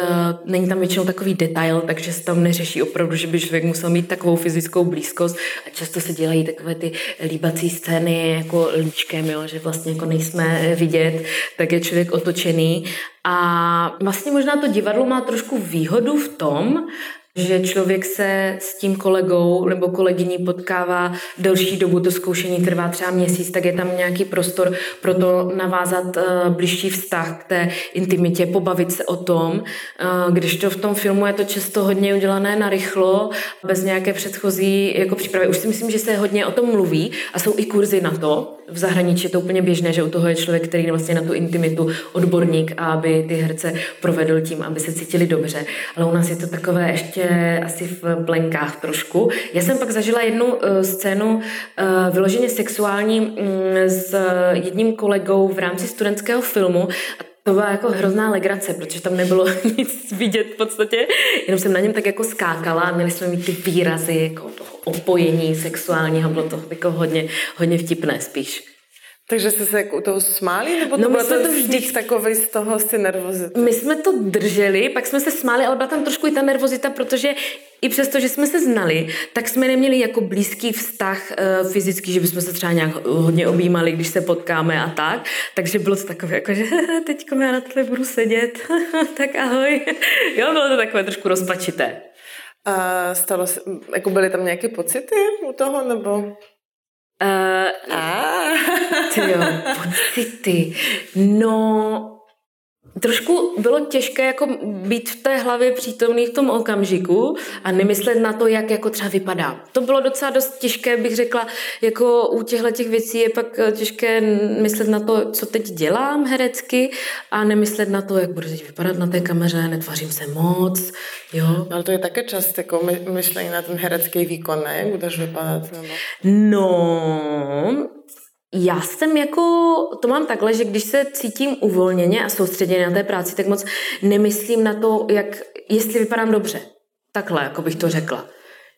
není tam většinou takový detail, takže se tam neřeší opravdu, že by člověk musel mít takovou fyzickou blízkost a často se dělají takové ty líbací scény jako líčkem, jo, že vlastně jako nejsme vidět, tak je člověk otočený a vlastně možná to divadlo má trošku výhodu v tom, že člověk se s tím kolegou nebo kolegyní potkává delší dobu, to zkoušení trvá třeba měsíc, tak je tam nějaký prostor pro to navázat uh, blížší vztah k té intimitě, pobavit se o tom, uh, když to v tom filmu je to často hodně udělané na rychlo, bez nějaké předchozí jako přípravy. Už si myslím, že se hodně o tom mluví a jsou i kurzy na to. V zahraničí je to úplně běžné, že u toho je člověk, který je vlastně na tu intimitu odborník aby ty herce provedl tím, aby se cítili dobře. Ale u nás je to takové ještě asi v plenkách trošku. Já jsem pak zažila jednu uh, scénu uh, vyloženě sexuální um, s jedním kolegou v rámci studentského filmu a to byla jako hrozná legrace, protože tam nebylo [laughs] nic vidět v podstatě, jenom jsem na něm tak jako skákala a měli jsme mít ty výrazy jako toho opojení sexuálního, bylo to jako hodně, hodně vtipné spíš. Takže jste se jako u toho smáli, nebo to No, my byl jsme ten to smích vždycky- takový z toho z ty nervozity? My jsme to drželi, pak jsme se smáli, ale byla tam trošku i ta nervozita, protože i přesto, že jsme se znali, tak jsme neměli jako blízký vztah uh, fyzický, že bychom se třeba nějak hodně objímali, když se potkáme a tak. Takže bylo to takové, jako, že [laughs] teď já na tebe budu sedět, [laughs] tak ahoj. Jo, bylo to takové trošku rozpačité. A stalo se, jako byly tam nějaké pocity u toho, nebo? Uh, A. Ty jo, [laughs] pocity. No, trošku bylo těžké jako být v té hlavě přítomný v tom okamžiku a nemyslet na to, jak jako třeba vypadá. To bylo docela dost těžké, bych řekla, jako u těchto těch věcí je pak eh, těžké myslet na to, co teď dělám herecky a nemyslet na to, jak budu teď vypadat na té kameře, netvařím se moc, jo. No, ale to je také čas jako my, myšlení na ten herecký výkon, ne? Jak budeš vypadat? Nebo... No, já jsem jako, to mám takhle, že když se cítím uvolněně a soustředěně na té práci, tak moc nemyslím na to, jak, jestli vypadám dobře. Takhle, jako bych to řekla.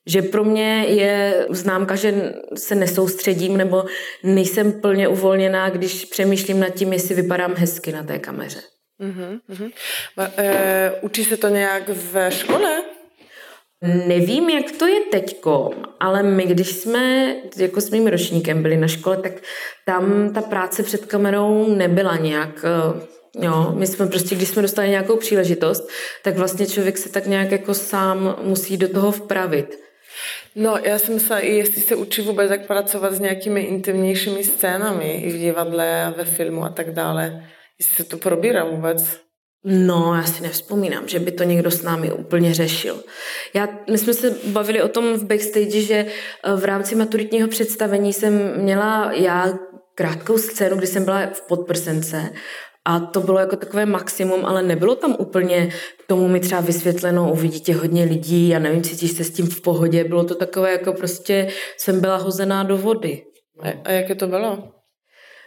Že pro mě je známka, že se nesoustředím nebo nejsem plně uvolněná, když přemýšlím nad tím, jestli vypadám hezky na té kameře. Uh-huh, uh-huh. E, učí se to nějak ve škole? Nevím, jak to je teďko, ale my, když jsme jako s mým ročníkem byli na škole, tak tam ta práce před kamerou nebyla nějak... eh, Jo, my jsme prostě, když jsme dostali nějakou příležitost, tak vlastně člověk se tak nějak jako sám musí do toho vpravit. No, já jsem i jestli se učí vůbec jak pracovat s nějakými intimnějšími scénami i v divadle ve filmu a tak dále. Jestli se to probírá vůbec. No, já si nevzpomínám, že by to někdo s námi úplně řešil. Já, my jsme se bavili o tom v backstage, že eh, v rámci maturitního představení jsem měla já krátkou scénu, kdy jsem byla v podprsence a to bylo jako takové maximum, ale nebylo tam úplně k tomu mi třeba vysvětleno, uvidí tě hodně lidí, já nevím, cítíš se s tím v pohodě, bylo to takové jako prostě, jsem byla hozená do vody. A, a jaké to bylo?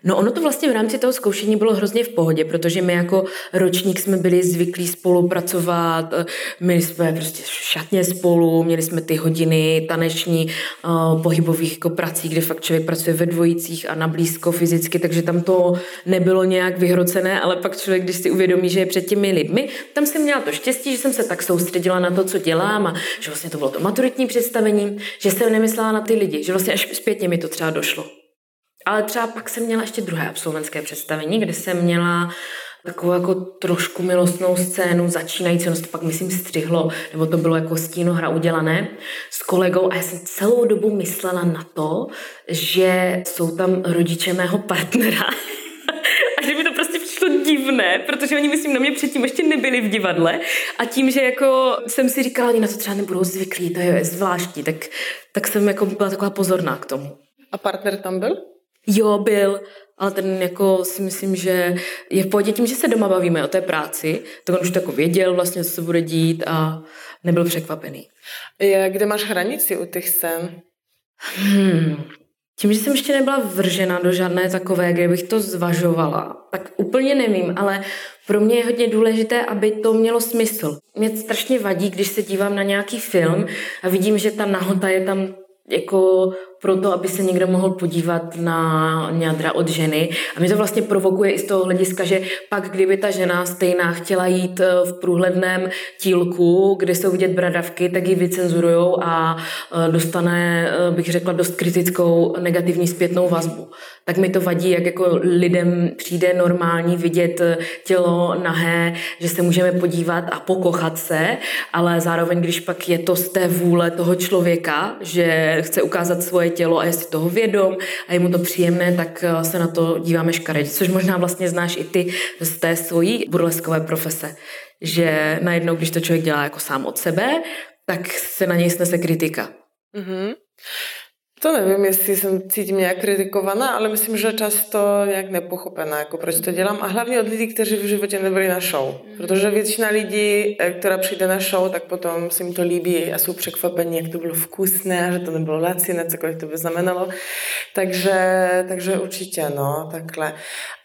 No ono to vlastně v rámci toho zkoušení bylo hrozně v pohodě, protože my jako ročník jsme byli zvyklí spolupracovat, eh, měli jsme prostě šatně spolu, měli jsme ty hodiny taneční, uh, pohybových jako prací, kde fakt člověk pracuje ve dvojicích a na blízko fyzicky, takže tam to nebylo nějak vyhrocené, ale pak člověk, když si uvědomí, že je před těmi lidmi, tam jsem měla to štěstí, že jsem se tak soustředila na to, co dělám a že vlastně to bylo to maturitní představení, že jsem nemyslela na ty lidi, že vlastně až zpětně mi to třeba došlo. Ale třeba pak jsem měla ještě druhé absolventské představení, kde jsem měla takovou jako trošku milostnou scénu začínající, ono se to pak myslím střihlo, nebo to bylo jako stínohra udělané s kolegou a já jsem celou dobu myslela na to, že jsou tam rodiče mého partnera [laughs] a že mi to prostě přišlo divné, protože oni myslím na mě předtím ještě nebyli v divadle a tím, že jako jsem si říkala, oni na to třeba nebudou zvyklí, to je zvláštní, tak, tak jsem jako byla taková pozorná k tomu. A partner tam byl? Jo, byl, ale ten jako si myslím, že je v pohodě tím, že se doma bavíme o té práci, tak on už to jako věděl vlastně, co se bude dít a nebyl překvapený. Je, kde máš hranici u těch scén? Hmm. Tím, že jsem ještě nebyla vržena do žádné takové, kde bych to zvažovala, tak úplně nevím, ale pro mě je hodně důležité, aby to mělo smysl. Mě strašně vadí, když se dívám na nějaký film a vidím, že ta nahota je tam jako proto, aby se někdo mohl podívat na ňadra od ženy. A mě to vlastně provokuje i z toho hlediska, že pak, kdyby ta žena stejná chtěla jít eh, v průhledném tílku, kde jsou vidět bradavky, tak ji vycenzurujou a eh, dostane, eh, bych řekla, dost kritickou negativní zpětnou vazbu. Tak mi to vadí, jak jako lidem přijde normální vidět tělo nahé, že se můžeme podívat a pokochat se, ale zároveň, když pak je to z té vůle toho člověka, že chce ukázat svoje tělo a je si toho vědom a je mu to příjemné, tak eh, se na to díváme škaredě, což možná vlastně znáš i ty z té svojí burleskové profese, že najednou, když to člověk dělá jako sám od sebe, tak se na něj snese kritika. Mm-hmm. To nevím, jestli jsem cítím nějak kritikovaná, ale myslím, že často nějak nepochopená, jako proč to dělám. A hlavně od lidí, kteří v životě nebyli na show. Protože většina lidí, eh, která přijde na show, tak potom se jim to líbí a jsou překvapení, jak to bylo vkusné, že to nebylo laciné, cokoliv to by znamenalo. Takže, takže určitě, no, takhle.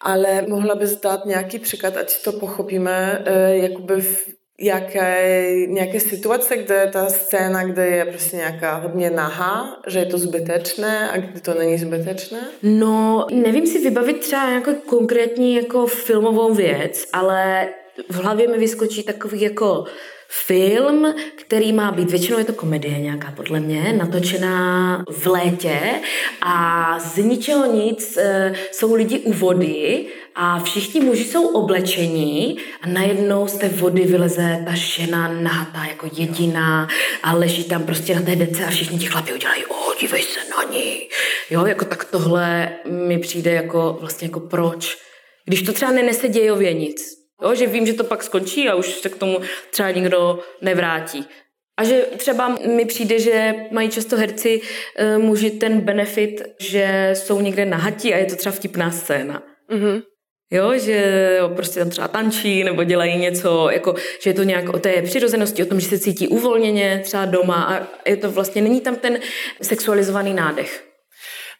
Ale mohla bys dát nějaký příklad, ať to pochopíme, eh, jakoby v jaké, nějaké situace, kde je ta scéna, kde je prostě nějaká hodně nahá, že je to zbytečné a kdy to není zbytečné? No, nevím si vybavit třeba jako konkrétní jako filmovou věc, ale v hlavě mi vyskočí takový jako film, který má být, většinou je to komedie nějaká podle mě, natočená v létě a z ničeho nic e, jsou lidi u vody a všichni muži jsou oblečení a najednou z té vody vyleze ta žena nahatá jako jediná a leží tam prostě na té dece a všichni ti chlapi udělají, o, dívej se na ní. Jo, jako tak tohle mi přijde jako vlastně jako proč. Když to třeba nenese dějově nic, Jo, že vím, že to pak skončí a už se k tomu třeba nikdo nevrátí. A že třeba mi přijde, že mají často herci uh, muži ten benefit, že jsou někde nahatí a je to třeba vtipná scéna. Mm-hmm. Jo, že jo, prostě tam třeba tančí nebo dělají něco, jako, že je to nějak o té přirozenosti, o tom, že se cítí uvolněně třeba doma a je to vlastně, není tam ten sexualizovaný nádech.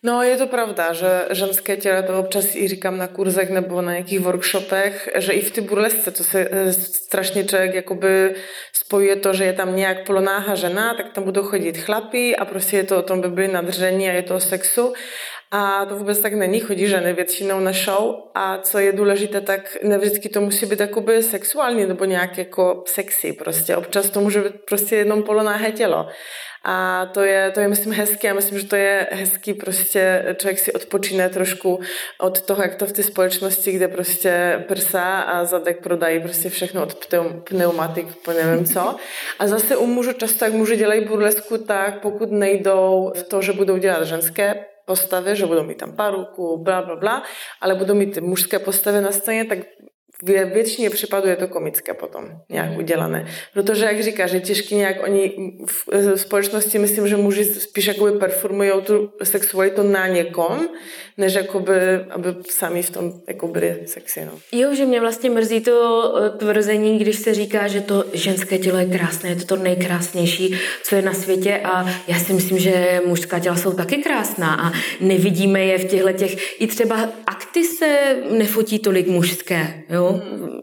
No je to pravda, že ženské tělo, to občas i říkám na kurzech nebo na nějakých workshopech, že i v té burlesce to se eh, strašně člověk jakoby spojuje to, že je tam nějak polonáha žena, tak tam budou chodit chlapí a prostě je to o tom, by byli nadření a je to o sexu. A to vůbec tak není, chodí ženy většinou na show a co je důležité, tak nevždycky to musí být jakoby sexuální nebo nějak jako sexy prostě. Občas to může být prostě jenom polonáhé tělo. A to je, to je, myslím, hezké. Já myslím, že to je hezký prostě člověk si odpočíne trošku od toho, jak to v té společnosti, kde prostě prsa a zadek prodají prostě všechno od pneumatik po nevím co. A zase u mužů často, jak muži dělají burlesku, tak pokud nejdou v to, že budou dělat ženské postavy, že budou mít tam paruku, bla, bla, bla, ale budou mít mužské postavy na scéně, tak většině případů je to komické potom nějak udělané. Protože, jak říkáš, je těžké nějak oni v, v společnosti, myslím, že muži spíš jakoby performují tu sexualitu na někom, než jakoby, aby sami v tom jako byli sexy. No. Jo, že mě vlastně mrzí to eh, tvrzení, když se říká, že to ženské tělo je krásné, je to to nejkrásnější, co je na světě a já si myslím, že mužská těla jsou taky krásná a nevidíme je v těchto těch i třeba akty se nefotí tolik mužské, jo?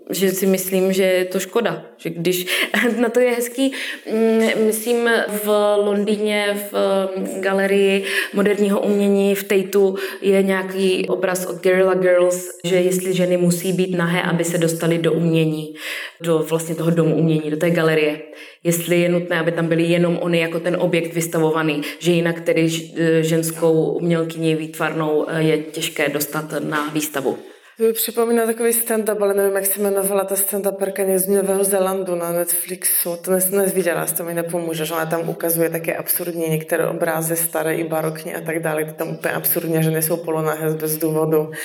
Že si myslím, že je to škoda. Že když, [laughs] na to je hezký, mm, myslím v Londýně v mm, galerii moderního umění v Tateu je nějaký obraz od Guerrilla Girls, že jestli ženy musí být nahé, aby se dostali do umění, do vlastně toho domu umění, do té galerie. Jestli je nutné, aby tam byly jenom oni jako ten objekt vystavovaný, že jinak tedy ž- ženskou umělkyni výtvarnou eh, je těžké dostat na výstavu. To mi připomíná takový stand-up, ale nevím, jak se jmenovala ta stand-uperka z Nového Zélandu na Netflixu. To nes, nezviděla, to mi nepomůže, že ona tam ukazuje také absurdní některé obrazy, staré i barokní a tak dále. To tam úplně absurdně, že nejsou polonahé bez důvodu. [laughs]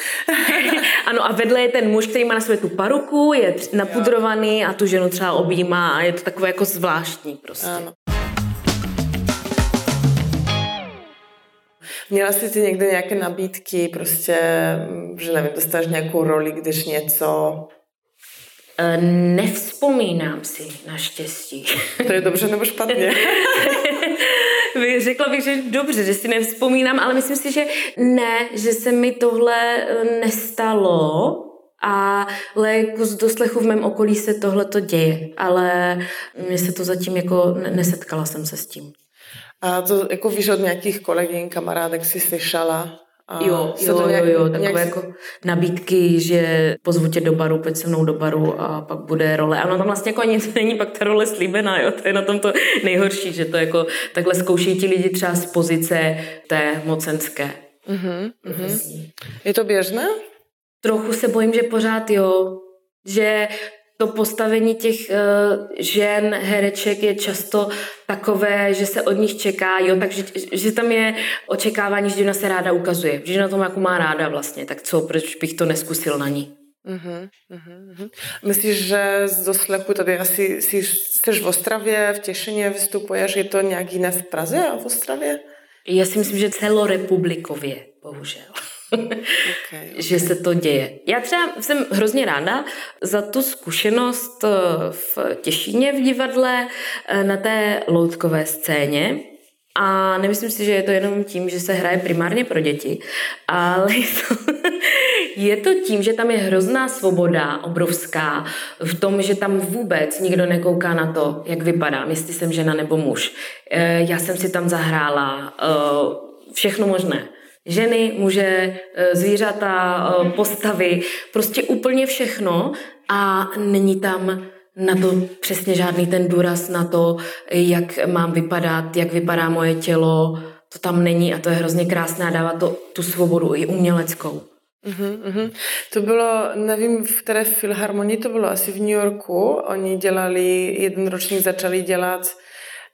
Ano a vedle je ten muž, který má na sobě tu paruku, je napudrovaný a tu ženu třeba objímá a je to takové jako zvláštní prostě. Ano. Měla jsi ty někde nějaké nabídky, prostě, že nevím, dostáš nějakou roli, když něco... E, Nevzpomínám si naštěstí. To je dobře nebo špatně? [laughs] Vy- Řekla bych, že dobře, že si nevzpomínám, ale myslím si, že ne, že se mi tohle e, nestalo, ale jako z doslechu v mém okolí se tohle to děje, ale mně se to zatím jako ne- nesetkala jsem se s tím. A to jako víš od nějakých kolegyň, kamarádek si slyšela? A Jo, jo, to jo, nějak- jo, takové nějak- jako nabídky, že pozvu tě do baru, pojď se mnou do baru a pak bude role. Ano, tam vlastně jako nic [laughs] není, pak ta role slíbená, jo, to je na tom to nejhorší, že to jako takhle zkouší ti lidi třeba z pozice té mocenské. Mhm, mhm. Je to běžné? Trochu se bojím, že pořád jo, že to postavení těch uh, žen, hereček je často takové, že se od nich čeká, jo, takže že tam je očekávání, že žena se ráda ukazuje, že na tom jako má ráda vlastně, tak co, proč bych to neskusil na ní? Mhm, mhm, mhm. Myslíš, že z doslechu tady asi jsi, jsi v Ostravě, v Těšině vystupuješ, je to nějak jiné v Praze a v Ostravě? Já si myslím, že celorepublikově, bohužel. Okay. [laughs] že se to děje. Já třeba jsem hrozně ráda za tu zkušenost eh, v Těšíně v divadle eh, na té loutkové scéně. A nemyslím si, že je to jenom tím, že se hraje primárně pro děti, ale [laughs] je to, je to tím, že tam je hrozná svoboda, obrovská, v tom, že tam vůbec nikdo nekouká na to, jak vypadám, jestli jsem žena nebo muž. Eh, Já jsem si tam zahrála všechno možné ženy, muže, eh, zvířata, eh, postavy, prostě úplně všechno a není tam na to přesně žádný ten důraz na to, jak mám vypadat, jak vypadá moje tělo, to tam není a to je hrozně krásné a dává to tu svobodu i uměleckou. Mhm, mhm. To bylo, nevím, v které filharmonii to bylo, asi v New Yorku. Oni dělali, jeden ročník začali dělat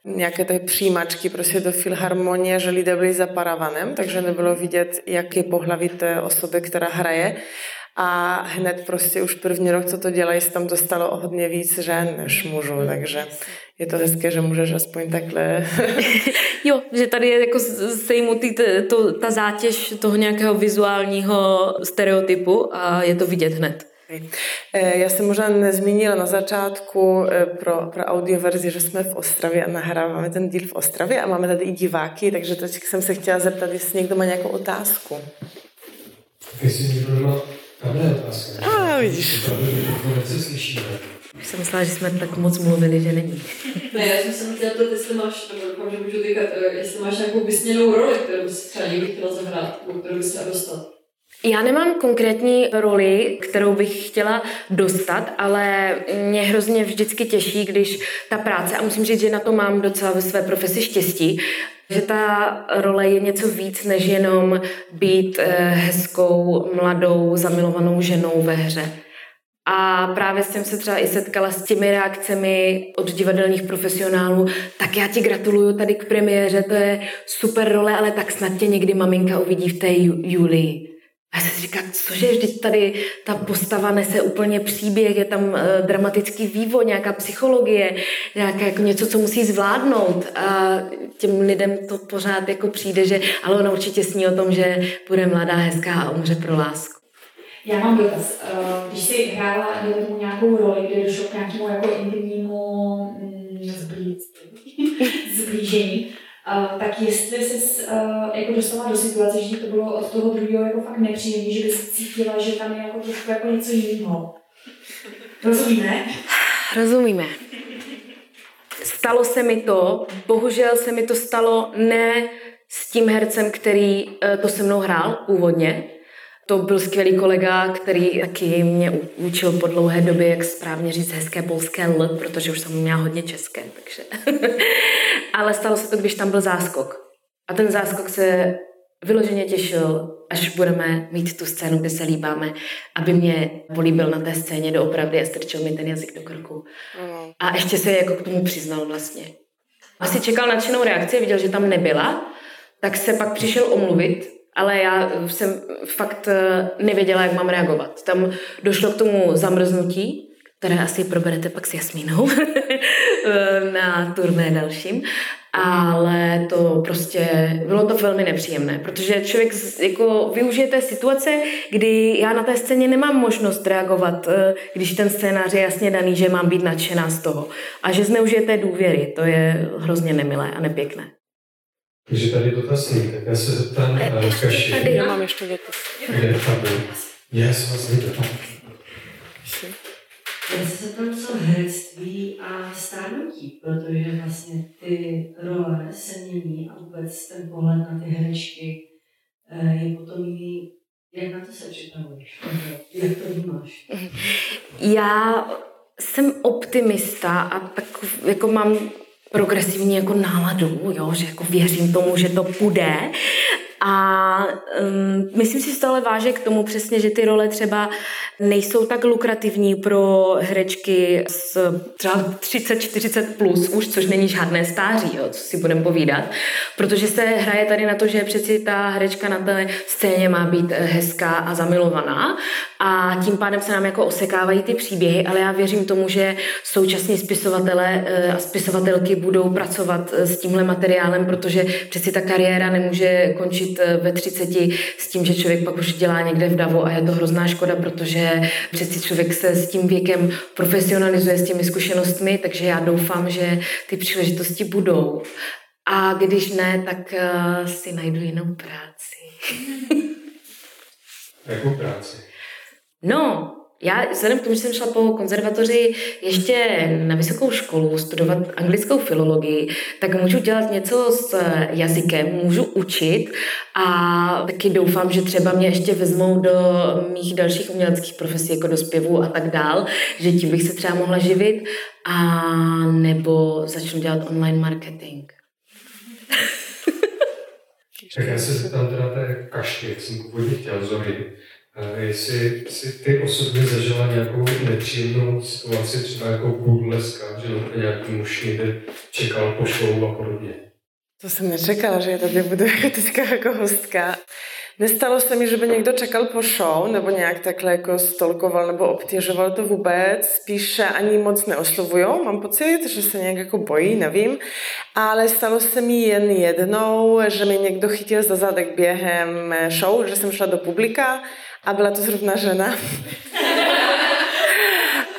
nějaké ty přijímačky prostě do filharmonie, že lidé byli za paravanem, takže nebylo vidět, jak je pohlaví té osoby, která hraje. A hned prostě už první rok, co to dělají, se tam dostalo o hodně víc žen než mužů, takže je to hezké, že můžeš aspoň takhle [laughs] Jo, že tady je jako sejmutý t- to, ta zátěž toho nějakého vizuálního stereotypu a je to vidět hned. Eh, Já jsem možná nezmínila na začátku eh, pro, pro audioverzi, že jsme v Ostravě a nahráváme ten díl v Ostravě a máme tady i diváky, takže teď jsem se chtěla zeptat, jestli někdo má nějakou otázku. Jestli někdo má, tam je otázka. A, vidíš. Už jsem myslela, že jsme tak moc mluvili, že není. Ne, já jsem se chtěla ptat, jestli máš, nebo že můžu týkat, eh, jestli máš nějakou vysněnou roli, kterou bys třeba někdy chtěla zahrát, kterou bys chtěla dostat. Já nemám konkrétní roli, kterou bych chtěla dostat, ale mě hrozně vždycky těší, když ta práce, a musím říct, že na to mám docela ve své profesi štěstí, že ta role je něco víc, než jenom být eh, hezkou, mladou, zamilovanou ženou ve hře. A právě jsem se třeba i setkala s těmi reakcemi od divadelních profesionálů. Tak já ti gratuluju tady k premiéře, to je super role, ale tak snad tě někdy maminka uvidí v té Ju- Julii. A já jsem si říkala, cože, vždyť tady ta postava nese úplně příběh, je tam uh, dramatický vývoj, nějaká psychologie, nějaké jako něco, co musí zvládnout. A těm lidem to pořád jako přijde, že ale ona určitě sní o tom, že bude mladá, hezká a umře pro lásku. Já mám dotaz. Eh, Když jsi hrála tomu nějakou roli, kde došlo k nějakému jako intimnímu mm, [laughs] zblížení, Uh, tak jestli jsi uh, jako dostala do situace, že to bylo od toho druhého jako fakt nepříjemné, že bys cítila, že tam je jako trošku jako něco jiného. Rozumíme? Rozumíme. Stalo se mi to, bohužel se mi to stalo ne s tím hercem, který eh, to se mnou hrál původně. To byl skvělý kolega, který taky mě učil po dlouhé době, jak správně říct hezké polské L, protože už jsem měla hodně české, takže. [laughs] Ale stalo se to, když tam byl záskok. A ten záskok se vyloženě těšil, až budeme mít tu scénu, kde se líbáme, aby mě políbil na té scéně doopravdy a strčil mi ten jazyk do krku. A ještě se jako k tomu přiznal vlastně. Asi čekal nadšenou reakci, viděl, že tam nebyla, tak se pak přišel omluvit, ale já jsem fakt eh, nevěděla, jak mám reagovat. Tam došlo k tomu zamrznutí, které asi proberete pak s Jasmínou [laughs] eh, na turné dalším, ale to prostě, bylo to velmi nepříjemné, protože člověk jako využije té situace, kdy já na té scéně nemám možnost reagovat, eh, když ten scénář je jasně daný, že mám být nadšená z toho. A že zneužije té důvěry, to je hrozně nemilé a nepěkné. Takže tady dotaz není, tak já se zeptám uh, Kaši. Tady. Já mám ještě. Kde tam byl? Já jsem vás viděl. Já se zeptám, co herectví a stárnutí, protože vlastně ty role se mění a vůbec ten pohled na ty herečky eh, je potom jiný. Jak na to se připravuješ? Jak to vnímáš? Já jsem optimista a tak jako mám progresivní jako náladu, jo, že jako věřím tomu, že to půjde. A um, myslím si, že to ale váže k tomu přesně, že ty role třeba nejsou tak lukrativní pro herečky z třeba 30-40 plus už, což není žádné stáří, jo, co si budeme povídat, protože se hraje tady na to, že přeci ta herečka na té scéně má být hezká a zamilovaná. A tím pádem se nám jako osekávají ty příběhy, ale já věřím tomu, že současní spisovatele eh, a spisovatelky budou pracovat s tímhle materiálem, protože přeci ta kariéra nemůže končit eh, ve 30 s tím, že člověk pak už dělá někde v davu a je to hrozná škoda, protože přeci člověk se s tím věkem profesionalizuje s těmi zkušenostmi, takže já doufám, že ty příležitosti budou. A když ne, tak eh, si najdu jinou práci. Jakou práci? No, já vzhledem k tomu, že jsem šla po konzervatoři ještě na vysokou školu studovat anglickou filologii, tak můžu dělat něco s jazykem, můžu učit a taky doufám, že třeba mě ještě vezmou do mých dalších uměleckých profesí, jako do zpěvu a tak dál, že tím bych se třeba mohla živit a nebo začnu dělat online marketing. Tak já se zeptám teda té Kašky, jak jsem původně chtěl, Zory. Jestli si ty osobně zažila nějakou nepříjemnou situaci, třeba jako burleska, že na nějaký muž někde čekal po show a podobně. To jsem nečekala, že já tady budu jako teďka jako hostka. Nestalo se mi, že by někdo čekal po show, nebo nějak takhle jako stolkoval nebo obtěžoval to vůbec. Spíše ani moc neoslovujou, mám pocit, že se nějak jako bojí, nevím. Ale stalo se mi jen jednou, že mi někdo chytil za zadek během show, že jsem šla do publika a byla to zrovna žena.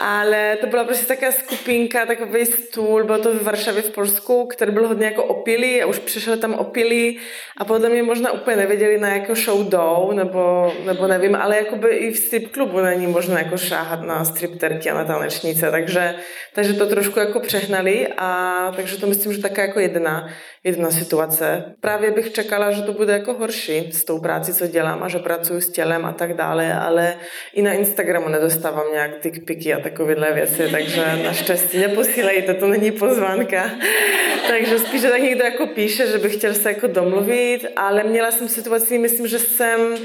Ale to byla prostě taková skupinka, takový stůl, bylo to v Varšavě v Polsku, který byl hodně jako opilý a už přišel tam opilý a podle mě možná úplně nevěděli, na jakou show jdou, nebo, nebo nevím, ale jakoby i v strip klubu není možné jako šáhat na stripterky a na tanečnice, takže, takže to trošku jako přehnali a takže to myslím, že taká jako jedna, jedna situace. Právě bych čekala, že to bude jako horší s tou práci, co dělám a že pracuji s tělem a tak dále, ale i na Instagramu nedostávám nějak dickpiky a takovéhle věci, takže naštěstí neposílejte, to není pozvánka. takže spíš, že tak někdo jako píše, že by chtěl se jako domluvit, ale měla jsem situaci, myslím, že jsem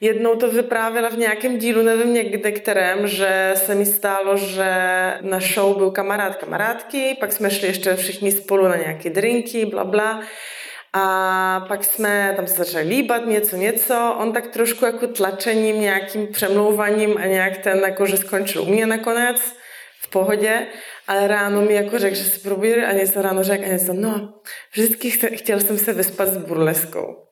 Jednou to vyprávěla v nějakém dílu, nevím někde kterém, že se mi stalo, že na show byl kamarád kamarádky, pak jsme šli ještě všichni spolu na nějaké drinky, bla, bla. A pak jsme tam se začali líbat, něco, něco. On tak trošku jako tlačením, nějakým přemlouvaním a nějak ten jako, že skončil u mě nakonec v pohodě, ale ráno mi jako řekl, že se probudil a něco ráno řekl a něco, no, vždycky chtěl jsem se vyspat s burleskou.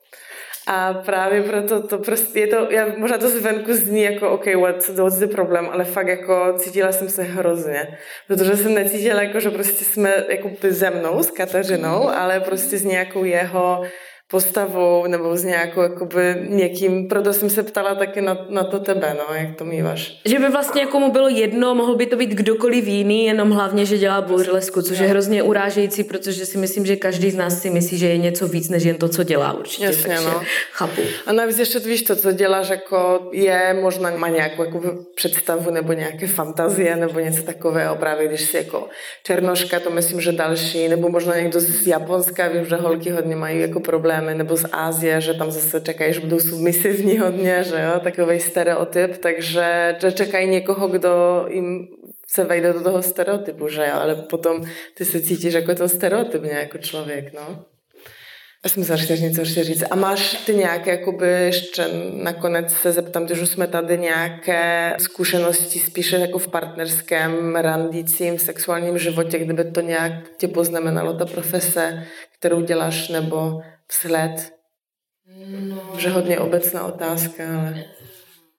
A právě proto to prostě je to, já, možná to zvenku zní jako OK, what, what's the problem, ale fakt jako cítila jsem se hrozně, protože jsem necítila jako, že prostě jsme jako ze mnou, s Kateřinou, ale prostě s nějakou jeho postavou nebo s nějakou jakoby někým, proto jsem se ptala taky na, na to tebe, no, jak to míváš. Že by vlastně jako mu bylo jedno, mohl by to být kdokoliv jiný, jenom hlavně, že dělá burlesku, což je hrozně urážející, protože si myslím, že každý z nás si myslí, že je něco víc, než jen to, co dělá určitě. Jasně, takže no. chápu. A navíc ještě víš to, co děláš, jako je, možná má nějakou jako představu nebo nějaké fantazie nebo něco takového, právě když si jako černoška, to myslím, že další, nebo možná někdo z Japonska, vím, že holky hodně mají jako problémy, nebo z Ázie, že tam zase čekají, že budou submisivní hodně, že jo, takový stereotyp, takže že čekají někoho, kdo jim se vejde do toho stereotypu, že jo, ale potom ty se cítíš jako ten stereotyp jako člověk, no. Já jsem se chceš něco ještě říct. A máš ty nějaké, jakoby ještě nakonec se zeptám, když už jsme tady nějaké zkušenosti spíše jako v partnerském, randícím, sexuálním životě, kdyby to nějak tě poznamenalo, ta profese, kterou děláš, nebo vzhled? No. Že hodně obecná otázka, ale...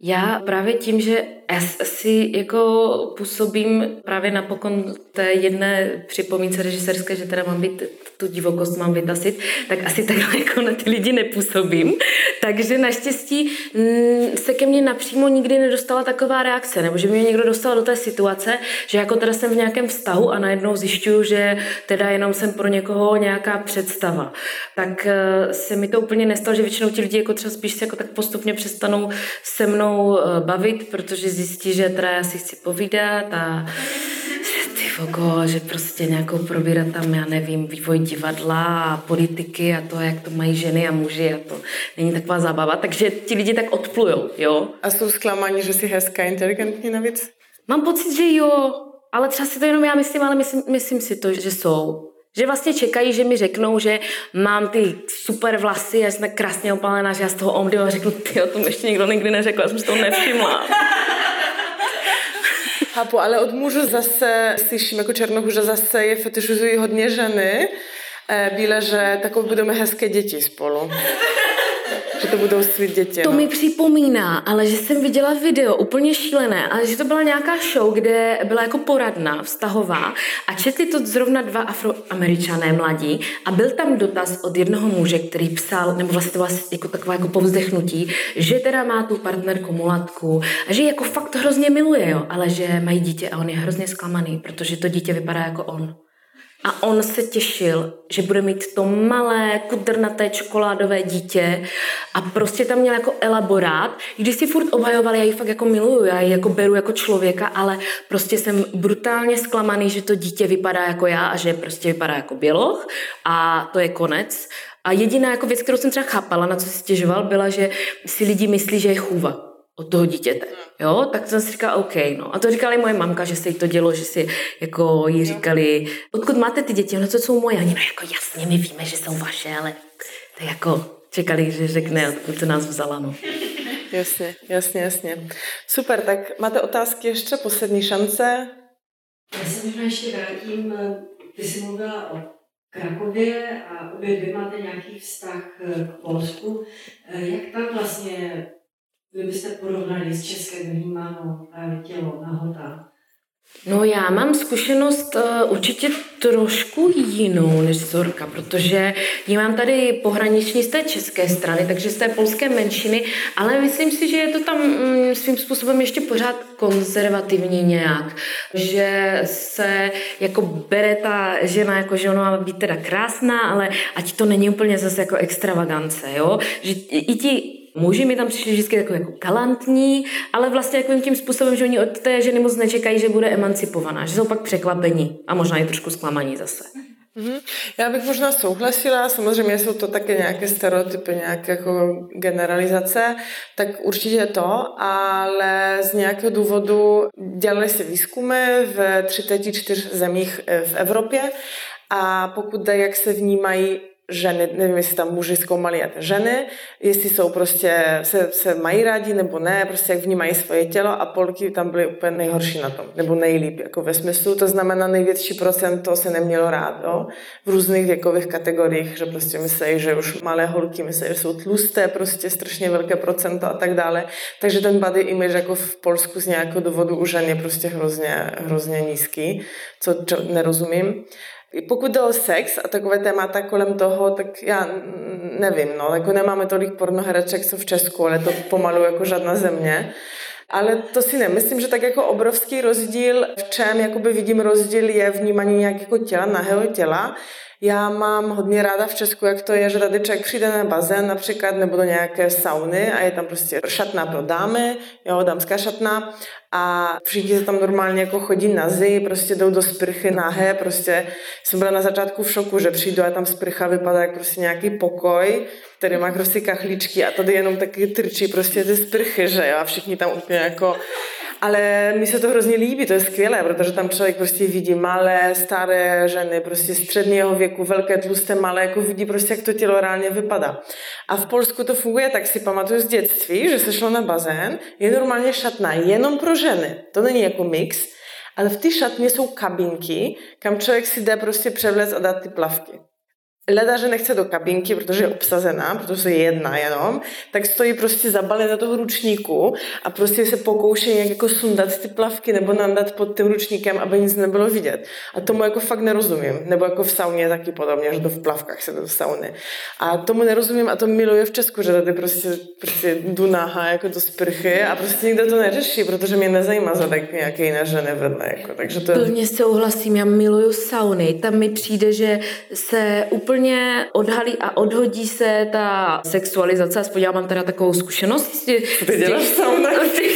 Já právě tím, že asi jako působím právě na pokon té jedné připomínce režisérské, že teda mám být, tu divokost mám vytasit, tak asi takhle [laughs] jako na ty lidi nepůsobím. Takže naštěstí mm, se ke mně napřímo nikdy nedostala taková reakce, nebo že mě někdo dostal do té situace, že jako teda jsem v nějakém vztahu a najednou zjišťuju, že teda jenom jsem pro někoho nějaká představa. Tak eh, se mi to úplně nestalo, že většinou ti lidi jako třeba spíš se jako tak postupně přestanou se mnou eh, bavit, protože zjistí, že teda já si chci povídat a ty vogo, že prostě nějakou probírat tam, já nevím, vývoj divadla a politiky a to, jak to mají ženy a muži a to není taková zábava, takže ti lidi tak odplujou, jo. A jsou zklamaní, že jsi hezká, inteligentní navíc? Mám pocit, že jo, ale třeba si to jenom já myslím, ale myslím, myslím si to, že jsou. Že vlastně čekají, že mi řeknou, že mám ty super vlasy a jsem tak krásně opalená, že já z toho omdiju a řeknu, ty o tom ještě nikdo nikdy neřekl, já jsem si to nevšimla. [laughs] Chápu, ale od mužů zase slyším jako černochu, že zase je fetišizují hodně ženy, eh, bíle, že takové budeme hezké děti spolu. Že to budou svít děti. To no. mi připomíná, ale že jsem viděla video úplně šílené, ale že to byla nějaká show, kde byla jako poradna vztahová a četli to zrovna dva afroameričané mladí a byl tam dotaz od jednoho muže, který psal, nebo vlastně to bylo jako taková jako povzdechnutí, že teda má tu partnerku mulatku a že jako fakt hrozně miluje, jo, ale že mají dítě a on je hrozně zklamaný, protože to dítě vypadá jako on. A on se těšil, že bude mít to malé, kudrnaté čokoládové dítě a prostě tam měl jako elaborát. Když si furt obhajoval, já ji fakt jako miluju, já ji jako beru jako člověka, ale prostě jsem brutálně zklamaný, že to dítě vypadá jako já a že prostě vypadá jako běloch a to je konec. A jediná jako věc, kterou jsem třeba chápala, na co si stěžoval, byla, že si lidi myslí, že je chůva od toho dítěte. Jo, tak jsem si říkala, OK, no. A to říkala i moje mamka, že se jí to dělo, že si jako jí říkali, odkud máte ty děti? No to jsou moje. Oni, no jako jasně, my víme, že jsou vaše, ale to je jako čekali, že řekne, odkud to nás vzala, no. Jasně, jasně, jasně. Super, tak máte otázky ještě? Poslední šance? Já se možná ještě vrátím, ty jsi mluvila o Krakově a obě dvě máte nějaký vztah k Polsku. Jak tam vlastně kdybyste porovnali s Českem vnímáno právě tělo, nahota? No já mám zkušenost uh, určitě trošku jinou než Zorka, protože ji mám tady pohraniční z té české strany, takže z té polské menšiny, ale myslím si, že je to tam mm, svým způsobem ještě pořád konzervativní nějak, že se jako bere ta žena jako že ona má být teda krásná, ale ať to není úplně zase jako extravagance, jo, že i ti Muži mi tam přišli vždycky jako, jako galantní, ale vlastně jako tím způsobem, že oni od té ženy moc nečekají, že bude emancipovaná, že jsou pak překvapení a možná i trošku zklamaní zase. Mm-hmm. Já bych možná souhlasila, samozřejmě jsou to také nějaké stereotypy, nějaké jako generalizace, tak určitě to, ale z nějakého důvodu dělali se výzkumy v 34 zemích v Evropě a pokud jde, jak se vnímají ženy, nevím, jestli tam muži zkoumali a ženy, jestli jsou prostě, se, se mají rádi nebo ne, prostě jak vnímají svoje tělo a Polky tam byly úplně nejhorší na tom, nebo nejlíp, jako ve smyslu, to znamená největší procento se nemělo rád, jo? v různých věkových kategoriích, že prostě myslí, že už malé holky myslí, že jsou tlusté, prostě strašně velké procento a tak dále, takže ten body image jako v Polsku z nějakého důvodu u žen je prostě hrozně, hrozně nízký, co, nerozumím. Pokud jde o sex a takové témata kolem toho, tak já nevím, no, jako nemáme tolik pornohereček, co v Česku, ale to pomalu jako žádná země. Ale to si nemyslím, že tak jako obrovský rozdíl, v čem jakoby vidím rozdíl je vnímání nějakého těla, nahého těla. Já mám hodně ráda v Česku, jak to je, že tady člověk přijde na bazén například nebo do nějaké sauny a je tam prostě šatna pro dámy, jo, dámská šatna. A všichni se tam normálně jako chodí nazy, prostě jdou do sprchy nahé, prostě jsem byla na začátku v šoku, že přijdu a tam sprcha vypadá jak prostě nějaký pokoj, který má prostě kachličky a tady jenom taky trčí prostě ty sprchy, že jo, a všichni tam úplně jako ale mi se to hrozně líbí, to je skvělé, protože tam člověk prostě vidí malé, staré ženy, prostě středního věku, velké, tlusté, malé, jako vidí prostě, jak to tělo reálně vypadá. A v Polsku to funguje tak, si pamatuju z dětství, že se šlo na bazén, je normálně šatna jenom pro ženy. To není jako mix, ale v té šatně jsou kabinky, kam člověk si jde prostě převlec a dát ty plavky leda, že nechce do kabinky, protože je obsazená, protože je jedna jenom, tak stojí prostě zabalená toho ručníku a prostě se pokouší nějak jako sundat ty plavky nebo nandat pod tím ručníkem, aby nic nebylo vidět. A tomu jako fakt nerozumím. Nebo jako v sauně taky podobně, že to v plavkách se do sauny. A tomu nerozumím a to miluje v Česku, že tady prostě, prostě jdu jako do sprchy a prostě nikdo to neřeší, protože mě nezajímá zadek nějaké jiné ženy vedle. Jako. Takže to... Plně souhlasím, já miluju sauny. Tam mi přijde, že se úplně úplně odhalí a odhodí se ta sexualizace, aspoň já mám teda takovou zkušenost. Ty děláš sauna? [laughs]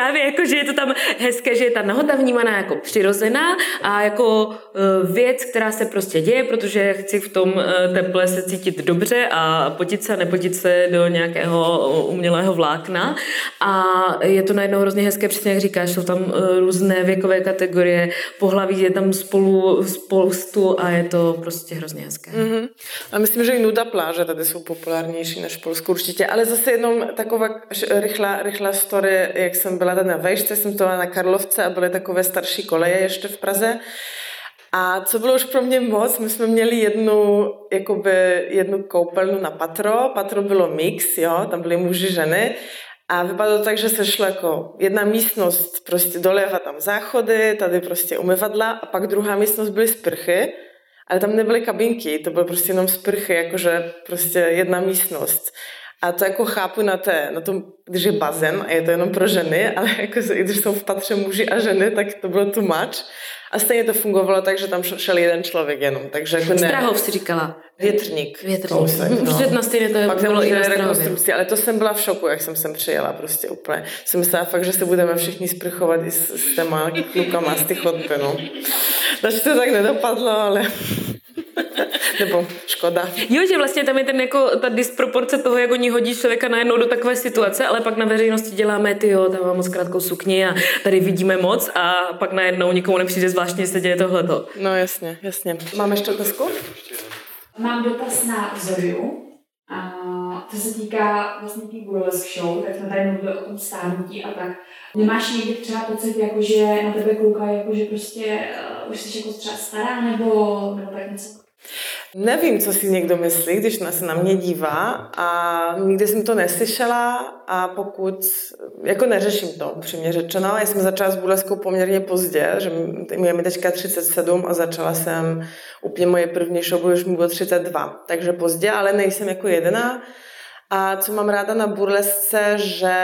právě jako, že je to tam hezké, že je ta nahota vnímaná jako přirozená a jako e, věc, která se prostě děje, protože chci v tom e, teple se cítit dobře a potit se a nepotit se do nějakého umělého vlákna a je to najednou hrozně hezké, přesně jak říkáš, jsou tam e, různé věkové kategorie, pohlaví je tam spolu spoustu a je to prostě hrozně hezké. Mm-hmm. A myslím, že i nuda pláže tady jsou populárnější než v Polsku určitě, ale zase jenom taková rychlá, rychlá story, jak jsem byla tady na vejšce, jsem to na Karlovce a byly takové starší koleje ještě v Praze. A co bylo už pro mě moc, my jsme měli jednu, jakoby, jednu koupelnu na patro, patro bylo mix, jo, tam byly muži, ženy a vypadalo tak, že se šlo jako jedna místnost prostě doleva tam záchody, tady prostě umyvadla a pak druhá místnost byly sprchy, ale tam nebyly kabinky, to byly prostě jenom sprchy, jakože prostě jedna místnost. A to jako chápu na, té, na tom, když je bazén a je to jenom pro ženy, ale jako, když jsou v patře muži a ženy, tak to bylo tu mač. A stejně to fungovalo tak, že tam šel jeden člověk jenom. Takže jako ne... Strahov si říkala. Větrník. Větrník. Kousek, no. Na stejně to Pak bylo i rekonstrukci, ale to jsem byla v šoku, jak jsem sem přijela prostě úplně. Jsem myslela fakt, že se budeme všichni sprchovat i s, s těma klukama z ty chodby, no. Takže to tak nedopadlo, ale nebo škoda. Jo, že vlastně tam je ten jako ta disproporce toho, jak oni hodí člověka najednou do takové situace, ale pak na veřejnosti děláme ty jo, tam mám moc krátkou sukni a tady vidíme moc a pak najednou nikomu nepřijde zvláštně, se děje tohleto. No jasně, jasně. Máme ještě otázku? Mám dotaz na Zoriu. A to se týká vlastně té burlesk show, tak jsme tady mluvili o tom stárnutí a tak. Nemáš někdy třeba pocit, jako, že na tebe koukají, jako, že prostě uh, už jsi jako třeba stará nebo, nebo tak něco? Nevím, co si někdo myslí, když se na mě dívá a nikdy jsem to neslyšela a pokud, jako neřeším to, upřímně řečeno, já jsem začala s burleskou poměrně pozdě, že je mi teďka 37 a začala jsem úplně moje první show, když mi bylo 32, takže pozdě, ale nejsem jako jediná. A co mám ráda na burlesce, že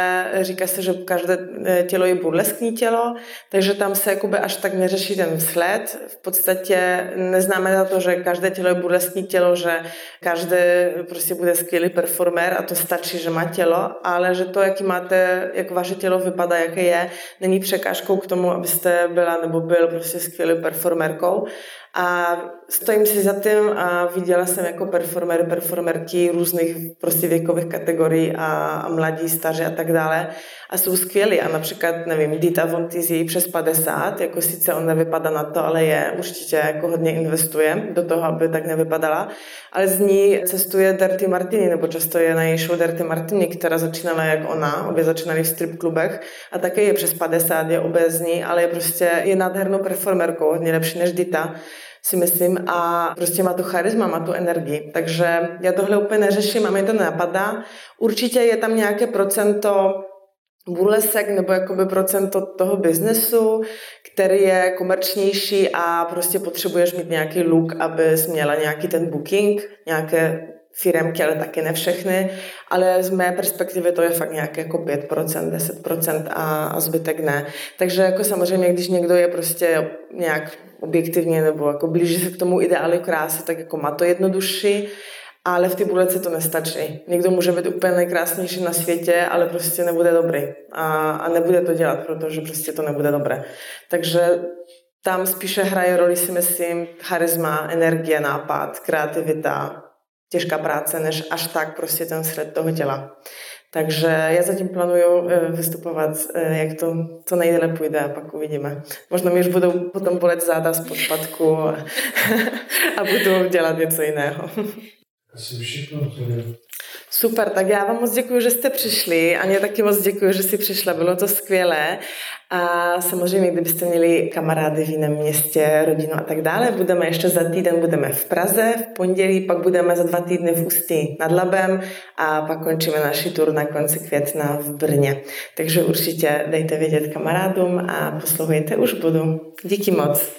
říká se, že každé e, tělo je burleskní tělo, takže tam se jakoby až tak neřeší ten vzhled. V podstatě neznamená to, že každé tělo je burleskní tělo, že každý prostě bude skvělý performer a to stačí, že má tělo, ale že to, jaký máte, jak vaše tělo vypadá, jaké je, není překážkou k tomu, abyste byla nebo byl prostě skvělý performerkou. A stojím si za tím a viděla jsem jako performer, performerky různých prostě věkových kategorií a, a mladí, staří a tak dále. A jsou skvělí. A například, nevím, Dita von Tizi přes 50, jako sice on nevypadá na to, ale je určitě jako hodně investuje do toho, aby tak nevypadala, ale z ní cestuje Dirty Martini, nebo často je na její show Dirty Martini, která začínala jak ona, obě začínali v strip klubech a také je přes 50, je obézní, ale je prostě je nádhernou performerkou, hodně lepší než Dita si myslím a prostě má tu charisma, má tu energii. Takže já tohle úplně neřeším a mě to nenapadá. Určitě je tam nějaké procento burlesek nebo jakoby procento toho biznesu, který je komerčnější a prostě potřebuješ mít nějaký look, abys měla nějaký ten booking, nějaké firemky, ale taky ne všechny, ale z mé perspektivy to je fakt nějaké jako 5%, 10% a, a zbytek ne. Takže jako samozřejmě, když někdo je prostě nějak objektivně nebo jako blíží se k tomu ideálu krásy, tak jako má to jednodušší, ale v té bulece to nestačí. Někdo může být úplně nejkrásnější na světě, ale prostě nebude dobrý a, a nebude to dělat, protože prostě to nebude dobré. Takže tam spíše hraje roli, si myslím, charisma, energie, nápad, kreativita, těžká práce, než až tak prostě ten sled toho těla. Takže já zatím plánuju eh, vystupovat, eh, jak to co nejdéle půjde a pak uvidíme. Možná mi už budou potom bolet záda z podpadku a, [laughs] a budu dělat něco jiného. Asi všechno. Super, tak já vám moc děkuji, že jste přišli. Aně taky moc děkuji, že jsi přišla, bylo to skvělé. A samozřejmě, kdybyste měli kamarády v jiném městě, rodinu a tak dále, budeme ještě za týden budeme v Praze, v pondělí, pak budeme za dva týdny v Ústí nad Labem a pak končíme naši tur na konci května v Brně. Takže určitě dejte vědět kamarádům a poslouchejte už budu. Díky moc.